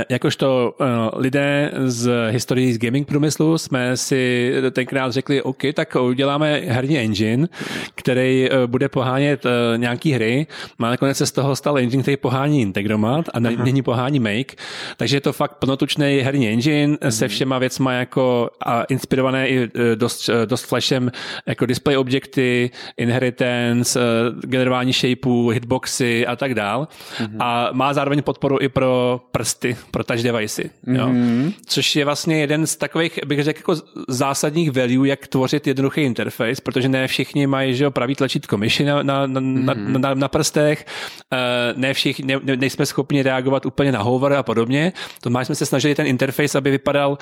jakožto uh, lidé z historii z gaming průmyslu jsme si tenkrát řekli, OK, tak uděláme herní engine, který uh, bude pohánět nějaký hry. Má nakonec se z toho stal engine, který pohání Integromat a není pohání Make. Takže je to fakt plnotučný herní engine uh-huh. se všema věcma jako a inspirované i dost, dost flashem jako display objekty, inheritance, generování shapeů, hitboxy a tak dál. Uh-huh. A má zároveň podporu i pro prsty pro touch device. Jo? Mm-hmm. Což je vlastně jeden z takových, bych řekl, jako zásadních value, jak tvořit jednoduchý interface, protože ne všichni mají že jo, pravý tlačítko myši na, na, na, mm-hmm. na, na, na prstech, uh, ne všichni, ne, nejsme schopni reagovat úplně na hover a podobně. To jsme se snažili ten interface, aby vypadal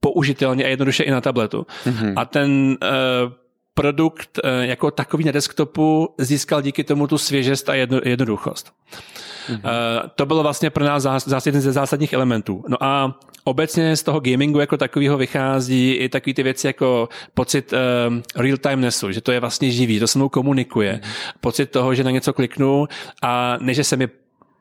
použitelně a jednoduše i na tabletu. Mm-hmm. A ten uh, produkt uh, jako takový na desktopu získal díky tomu tu svěžest a jedno, jednoduchost. Mm-hmm. To bylo vlastně pro nás zás, zás jeden ze zásadních elementů. No a obecně z toho gamingu jako takového vychází i takový ty věci jako pocit uh, real-timenessu, že to je vlastně živý, to se mnou komunikuje. Mm-hmm. Pocit toho, že na něco kliknu a ne, že se mi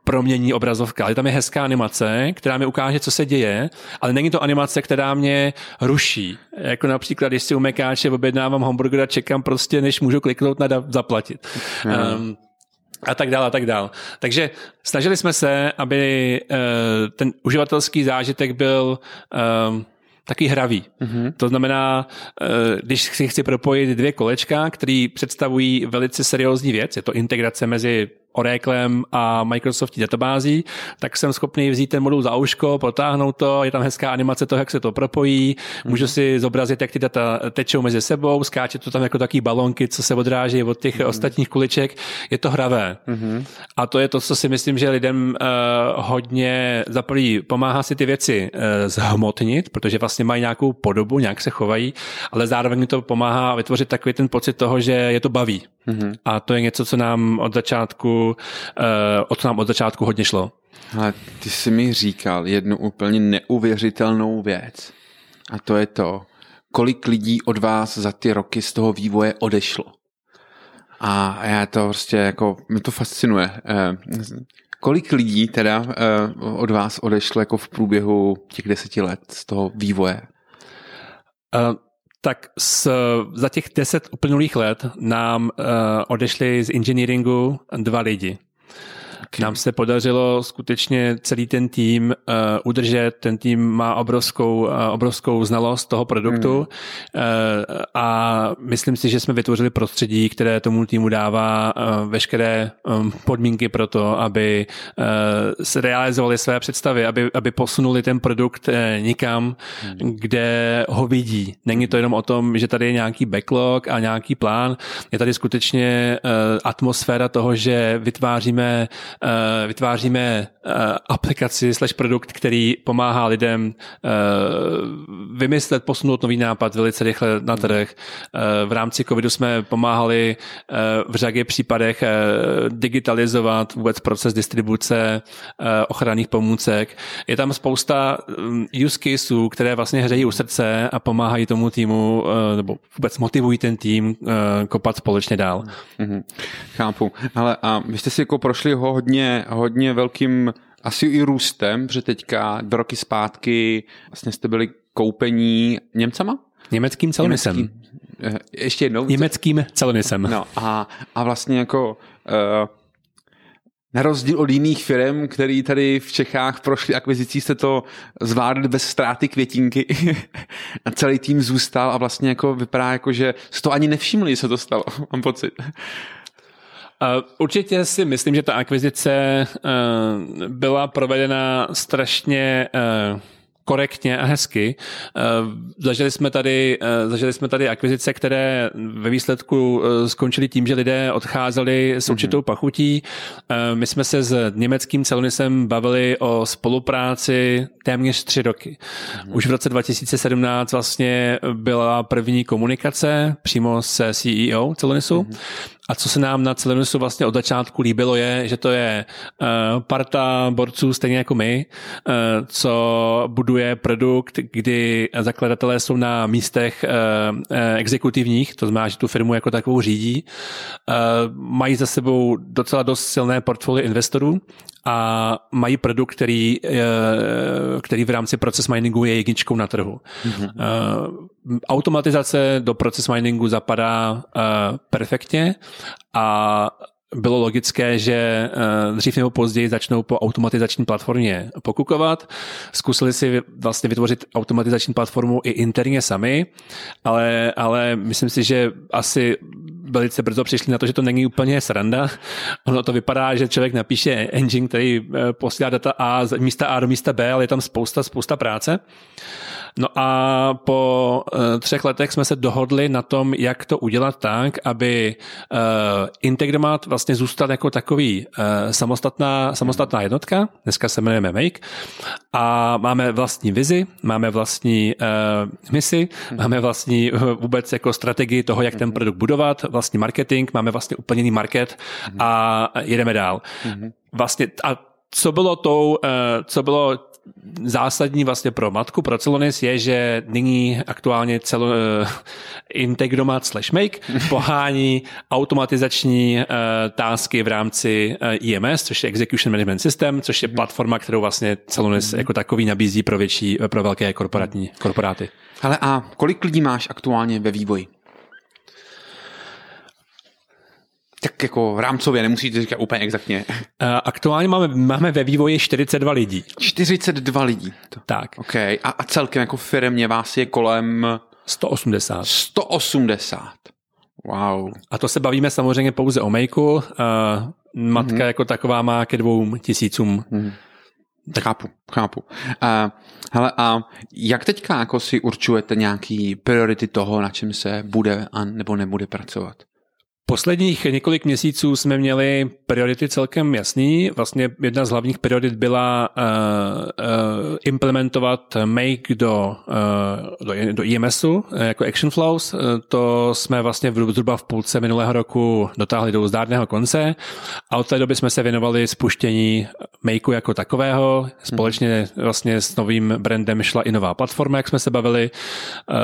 promění obrazovka, ale tam je hezká animace, která mi ukáže, co se děje, ale není to animace, která mě ruší. Jako například, když si u Mekáče objednávám hamburger a čekám prostě, než můžu kliknout na zaplatit. Mm. Um, a tak dále, a tak dále. Takže snažili jsme se, aby uh, ten uživatelský zážitek byl uh, taky hravý. Mm-hmm. To znamená, když si chci propojit dvě kolečka, které představují velice seriózní věc, je to integrace mezi Oraclem a Microsoftí databází, tak jsem schopný vzít ten modul za uško, protáhnout to, je tam hezká animace toho, jak se to propojí, můžu si zobrazit, jak ty data tečou mezi sebou, skáče to tam jako taký balonky, co se odráží od těch mm-hmm. ostatních kuliček, je to hravé. Mm-hmm. A to je to, co si myslím, že lidem uh, hodně za prvý pomáhá si ty věci uh, zhmotnit, protože vlastně mají nějakou podobu, nějak se chovají, ale zároveň to pomáhá vytvořit takový ten pocit toho, že je to baví. Mm-hmm. A to je něco, co nám od začátku, uh, o co nám od začátku hodně šlo. Ale ty jsi mi říkal jednu úplně neuvěřitelnou věc. A to je to, kolik lidí od vás za ty roky z toho vývoje odešlo. A já to prostě jako, mě to fascinuje. Eh, kolik lidí teda eh, od vás odešlo jako v průběhu těch deseti let z toho vývoje? Uh, tak s, za těch deset uplynulých let nám uh, odešli z engineeringu dva lidi. Okay. Nám se podařilo skutečně celý ten tým uh, udržet. Ten tým má obrovskou, uh, obrovskou znalost toho produktu mm. uh, a myslím si, že jsme vytvořili prostředí, které tomu týmu dává uh, veškeré um, podmínky pro to, aby uh, se realizovali své představy, aby, aby posunuli ten produkt uh, nikam, mm. kde ho vidí. Není to jenom o tom, že tady je nějaký backlog a nějaký plán. Je tady skutečně uh, atmosféra toho, že vytváříme vytváříme uh, aplikaci slash produkt, který pomáhá lidem uh, vymyslet, posunout nový nápad velice rychle na trh. V rámci covidu jsme pomáhali v řadě případech digitalizovat vůbec proces distribuce ochranných pomůcek. Je tam spousta um, use caseů, které vlastně hřejí u srdce a pomáhají tomu týmu, nebo vůbec motivují ten tým kopat společně dál. Mm-hmm. Chápu. Ale a vy jste si jako prošli ho hodně hodně, velkým asi i růstem, protože teďka dva roky zpátky vlastně jste byli koupení Němcama? Německým celonisem. Německý, eh, ještě jednou. Německým celonisem. No a, a vlastně jako uh, na rozdíl od jiných firm, který tady v Čechách prošli akvizicí, jste to zvládli bez ztráty květinky a celý tým zůstal a vlastně jako vypadá jako, že to ani nevšimli, že se to stalo, mám pocit. Určitě si myslím, že ta akvizice eh, byla provedena strašně eh, korektně a hezky. Eh, zažili jsme tady, zažili jsme tady akvizice, které ve výsledku skončily tím, že lidé odcházeli s určitou mhm. pachutí. My jsme se s německým celonisem bavili o spolupráci téměř tři roky. Mhm. Už v roce 2017 vlastně byla první komunikace přímo se CEO celonisu. A co se nám na Celenosu vlastně od začátku líbilo je, že to je uh, parta borců stejně jako my, uh, co buduje produkt, kdy zakladatelé jsou na místech uh, exekutivních, to znamená, že tu firmu jako takovou řídí. Mají za sebou docela dost silné portfolio investorů a mají produkt, který, který v rámci proces miningu je jedničkou na trhu. Mm-hmm. Automatizace do proces miningu zapadá perfektně a bylo logické, že dřív nebo později začnou po automatizační platformě pokukovat. Zkusili si vlastně vytvořit automatizační platformu i interně sami, ale, ale myslím si, že asi velice brzo přišli na to, že to není úplně sranda. Ono to vypadá, že člověk napíše engine, který eh, posílá data A z místa A do místa B, ale je tam spousta, spousta práce. No a po uh, třech letech jsme se dohodli na tom, jak to udělat tak, aby uh, Integromat vlastně zůstal jako takový uh, samostatná, samostatná jednotka, dneska se jmenujeme Make, a máme vlastní vizi, máme vlastní misi, hmm. máme vlastní vůbec jako strategii toho, jak ten mhm. produkt budovat, vlastní marketing, máme vlastně úplně jiný market hmm. a jedeme dál. Vlastně a co bylo tou, co bylo zásadní vlastně pro matku, pro Celonis je, že nyní aktuálně celo, uh, Integromat slash Make pohání automatizační uh, tásky v rámci uh, eh, IMS, což je Execution Management System, což je mhm. platforma, kterou vlastně Celonis mm-hmm. jako takový nabízí pro větší, pro velké korporátní korporáty. Ale a kolik lidí máš aktuálně ve vývoji? Tak jako rámcově, nemusíte říkat úplně exaktně. Aktuálně máme, máme ve vývoji 42 lidí. 42 lidí. To. Tak. OK. A, a celkem jako firmě vás je kolem 180. 180. Wow. A to se bavíme samozřejmě pouze o makeu. Uh, matka mm-hmm. jako taková má ke dvou tisícům. Mm-hmm. Tak. Chápu, chápu. Uh, hele, a jak teďka jako si určujete nějaký priority toho, na čem se bude a nebo nebude pracovat? Posledních několik měsíců jsme měli priority celkem jasný. Vlastně jedna z hlavních priorit byla uh, uh, implementovat Make do, uh, do, do IMSu jako Action Flows. To jsme vlastně v, zhruba v půlce minulého roku dotáhli do zdárného konce a od té doby jsme se věnovali spuštění Makeu jako takového. Společně vlastně s novým brandem šla i nová platforma, jak jsme se bavili. Uh,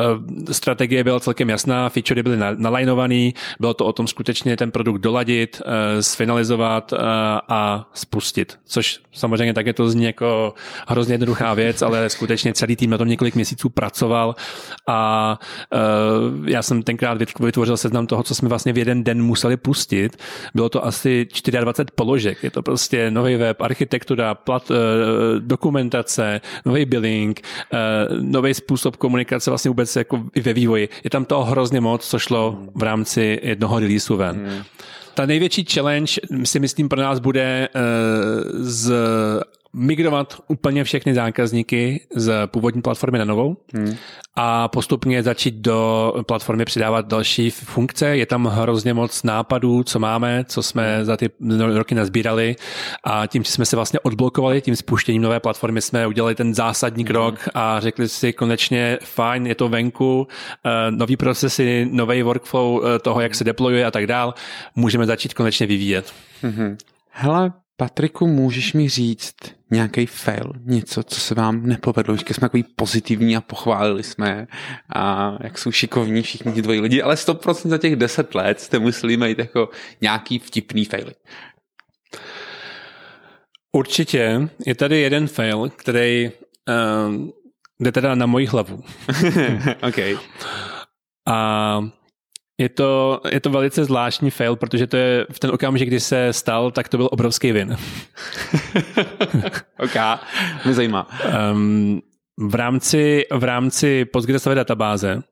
strategie byla celkem jasná, featurey byly nalajnovaný, bylo to o tom skutečně ten produkt doladit, uh, sfinalizovat uh, a spustit. Což samozřejmě také to zní jako hrozně jednoduchá věc, ale skutečně celý tým na tom několik měsíců pracoval a uh, já jsem tenkrát vytvořil seznam toho, co jsme vlastně v jeden den museli pustit. Bylo to asi 24 položek. Je to prostě nový web, architektura, plat, dokumentace, nový billing, nový způsob komunikace vlastně vůbec jako i ve vývoji. Je tam toho hrozně moc, co šlo v rámci jednoho release ven. Hmm. Ta největší challenge si myslím pro nás bude uh, z migrovat úplně všechny zákazníky z původní platformy na novou hmm. a postupně začít do platformy přidávat další funkce. Je tam hrozně moc nápadů, co máme, co jsme za ty roky nazbírali a tím, že jsme se vlastně odblokovali, tím spuštěním nové platformy jsme udělali ten zásadní hmm. krok hmm. a řekli si konečně fajn, je to venku, uh, nový procesy, nový workflow uh, toho, jak se deployuje a tak dál, můžeme začít konečně vyvíjet. Hmm. Hele, Patriku, můžeš mi říct nějaký fail, něco, co se vám nepovedlo, že jsme takový pozitivní a pochválili jsme a jak jsou šikovní všichni ti dvoji lidi, ale 100% za těch 10 let jste museli mít jako nějaký vtipný fail. Určitě je tady jeden fail, který uh, jde teda na moji hlavu. okay. A je to, je to velice zvláštní fail, protože to je v ten okamžik, kdy se stal, tak to byl obrovský win. ok, mě zajímá. Um, v rámci, v rámci Postgresové databáze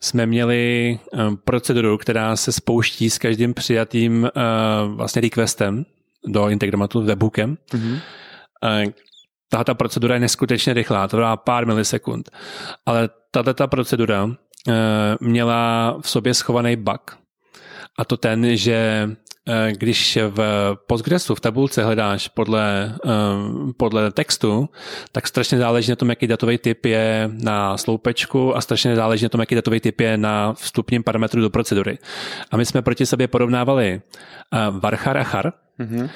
jsme měli um, proceduru, která se spouští s každým přijatým uh, vlastně requestem do Integromatu webhookem. Mm-hmm. Uh, tahle ta procedura je neskutečně rychlá, to dá pár milisekund. Ale tato ta procedura měla v sobě schovaný bug. A to ten, že eh, když v Postgresu v tabulce hledáš podle, eh, podle textu, tak strašně záleží na tom, jaký datový typ je na sloupečku a strašně záleží na tom, jaký datový typ je na vstupním parametru do procedury. A my jsme proti sobě porovnávali varchar a char. Mm-hmm.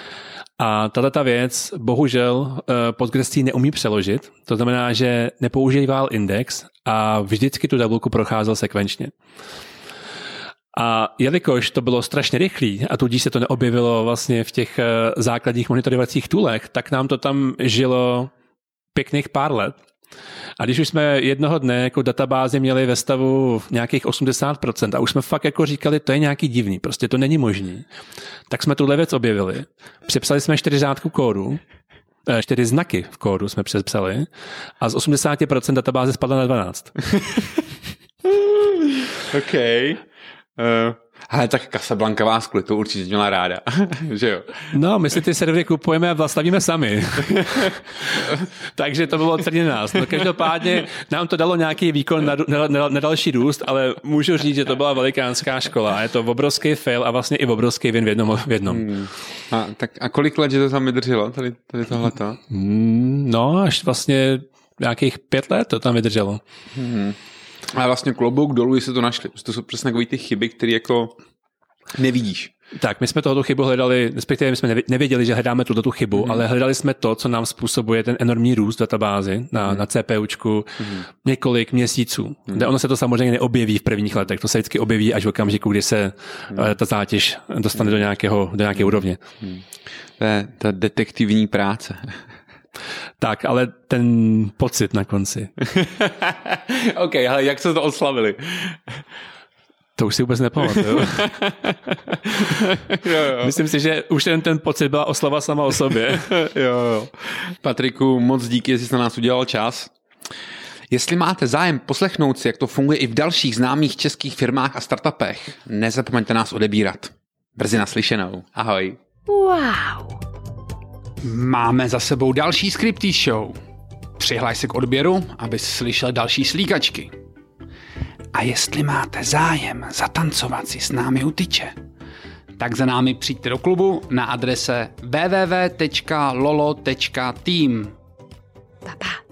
A tato věc bohužel Postgres neumí přeložit, to znamená, že nepoužíval index a vždycky tu tabulku procházel sekvenčně. A jelikož to bylo strašně rychlý a tudíž se to neobjevilo vlastně v těch eh, základních monitorovacích toolech, tak nám to tam žilo pěkných pár let. A když už jsme jednoho dne jako databázi měli ve stavu nějakých 80% a už jsme fakt jako říkali, to je nějaký divný, prostě to není možný, tak jsme tuhle věc objevili. Přepsali jsme čtyři řádku kódu Eh, čtyři znaky v kódu jsme přepsali a z 80% databáze spadla na 12. OK. Uh, ale tak Casablanca vás kvůli to určitě měla ráda, že jo? No, my si ty servery kupujeme a stavíme sami. Takže to bylo celý nás. No, každopádně nám to dalo nějaký výkon na, na, na, na další růst, ale můžu říct, že to byla velikánská škola. Je to obrovský fail a vlastně i obrovský win v jednom. V jednom. Hmm. A, tak, a kolik let, že to tam vydrželo, tady, tady tohleto? Hmm, no, až vlastně nějakých pět let to tam vydrželo. Hmm. A vlastně klobouk dolů, jestli to našli. To jsou přesně takové ty chyby, které jako nevidíš. Tak, my jsme tohoto chybu hledali, respektive my jsme nevěděli, že hledáme tuto tu chybu, mm. ale hledali jsme to, co nám způsobuje ten enormní růst databázi na, mm. na CPUčku mm. několik měsíců. Mm. Ono se to samozřejmě neobjeví v prvních letech, to se vždycky objeví až v okamžiku, kdy se mm. ta zátěž dostane do, nějakého, do nějaké úrovně. Mm. To je ta detektivní práce. Tak, ale ten pocit na konci. OK, ale jak se to oslavili? To už si vůbec nepamatuju. Myslím si, že už jen ten pocit byla oslava sama o sobě. jo, jo. Patriku, moc díky, jestli jsi na nás udělal čas. Jestli máte zájem poslechnout si, jak to funguje i v dalších známých českých firmách a startupech, nezapomeňte nás odebírat. Brzy naslyšenou. Ahoj. Wow. Máme za sebou další Scripty Show. Přihlaj se k odběru, aby slyšel další slíkačky. A jestli máte zájem zatancovat si s námi u tyče, tak za námi přijďte do klubu na adrese www.lolo.team. Papa.